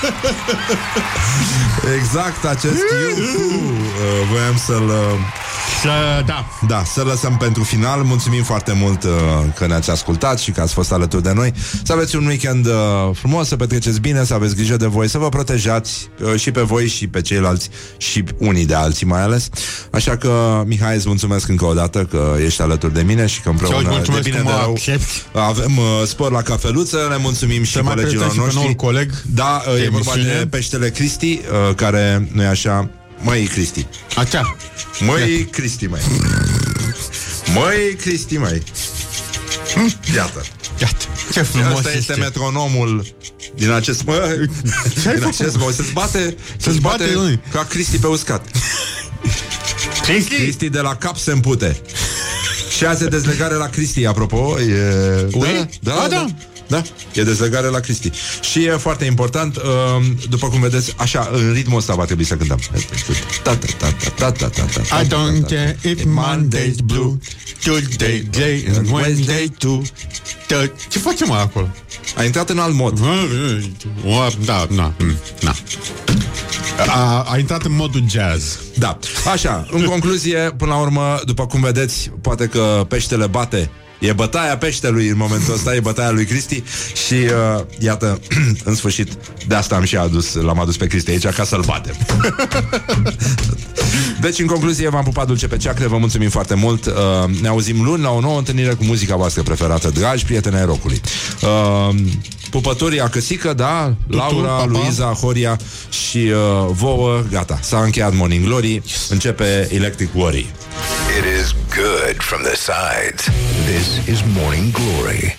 [LAUGHS] Exact acest iuhu uh, Voiam să-l uh, Să, da. Da, să lăsăm pentru final Mulțumim foarte mult uh, că ne-ați ascultat Și că ați fost alături de noi Să aveți un weekend uh, frumos, să petreceți bine Să aveți grijă de voi, să vă protejați uh, Și pe voi și pe ceilalți Și unii de alții mai ales Așa că, Mihai, îți mulțumesc încă o dată Că ești alături de mine și că Și eu îți împreună De mulțumesc bine că de mă rău accepti. Avem uh, spor la cafeluță Le mulțumim și Să mai colegilor prezentăm și pe noștri noul coleg Da, uh, de e vorba emisiune. de peștele Cristi uh, Care, nu e așa Măi, Cristi Acea. Măi, Cristi, mai. Măi, Cristi, mai. Iată. Iată. Ce frumos Asta este metronomul din acest... Mă, din acest mă, să-ți bate, să-ți bate, bate unii. ca Cristi pe uscat. Cristi? Cristi de la cap se împute. Și azi e dezlegare la Cristi, apropo. E... Ui? Da, A, da, da. da. Da, e dezlegare la Cristi. Și e foarte important, uh, după cum vedeți, așa, în ritmul ăsta va trebui să cântăm. Ta, ta, ta, ta, ta, ta, ta, ta, I ta, don't ta, care if Monday's blue Tuesday, day and Wednesday too Th- Ce facem mă, acolo? A intrat în alt mod. Da, da, mm, da. A, a intrat în modul jazz. Da. Așa, în concluzie, până la urmă, după cum vedeți, poate că peștele bate E bătaia peștelui în momentul ăsta, e bătaia lui Cristi și uh, iată, [CLEARS THROAT] în sfârșit, de asta am și adus, l-am adus pe Cristi aici ca să-l batem. [LAUGHS] deci, în concluzie, v-am pupat dulce pe ceacre, vă mulțumim foarte mult. Uh, ne auzim luni la o nouă întâlnire cu muzica voastră preferată, dragi prieteni ai rocului. Uh, pupătorii acăsică, da, Laura, papa. Luiza, Horia și uh, vouă, gata, s-a încheiat Morning Glory, începe Electric Worry. It is good from the sides. This is Morning Glory.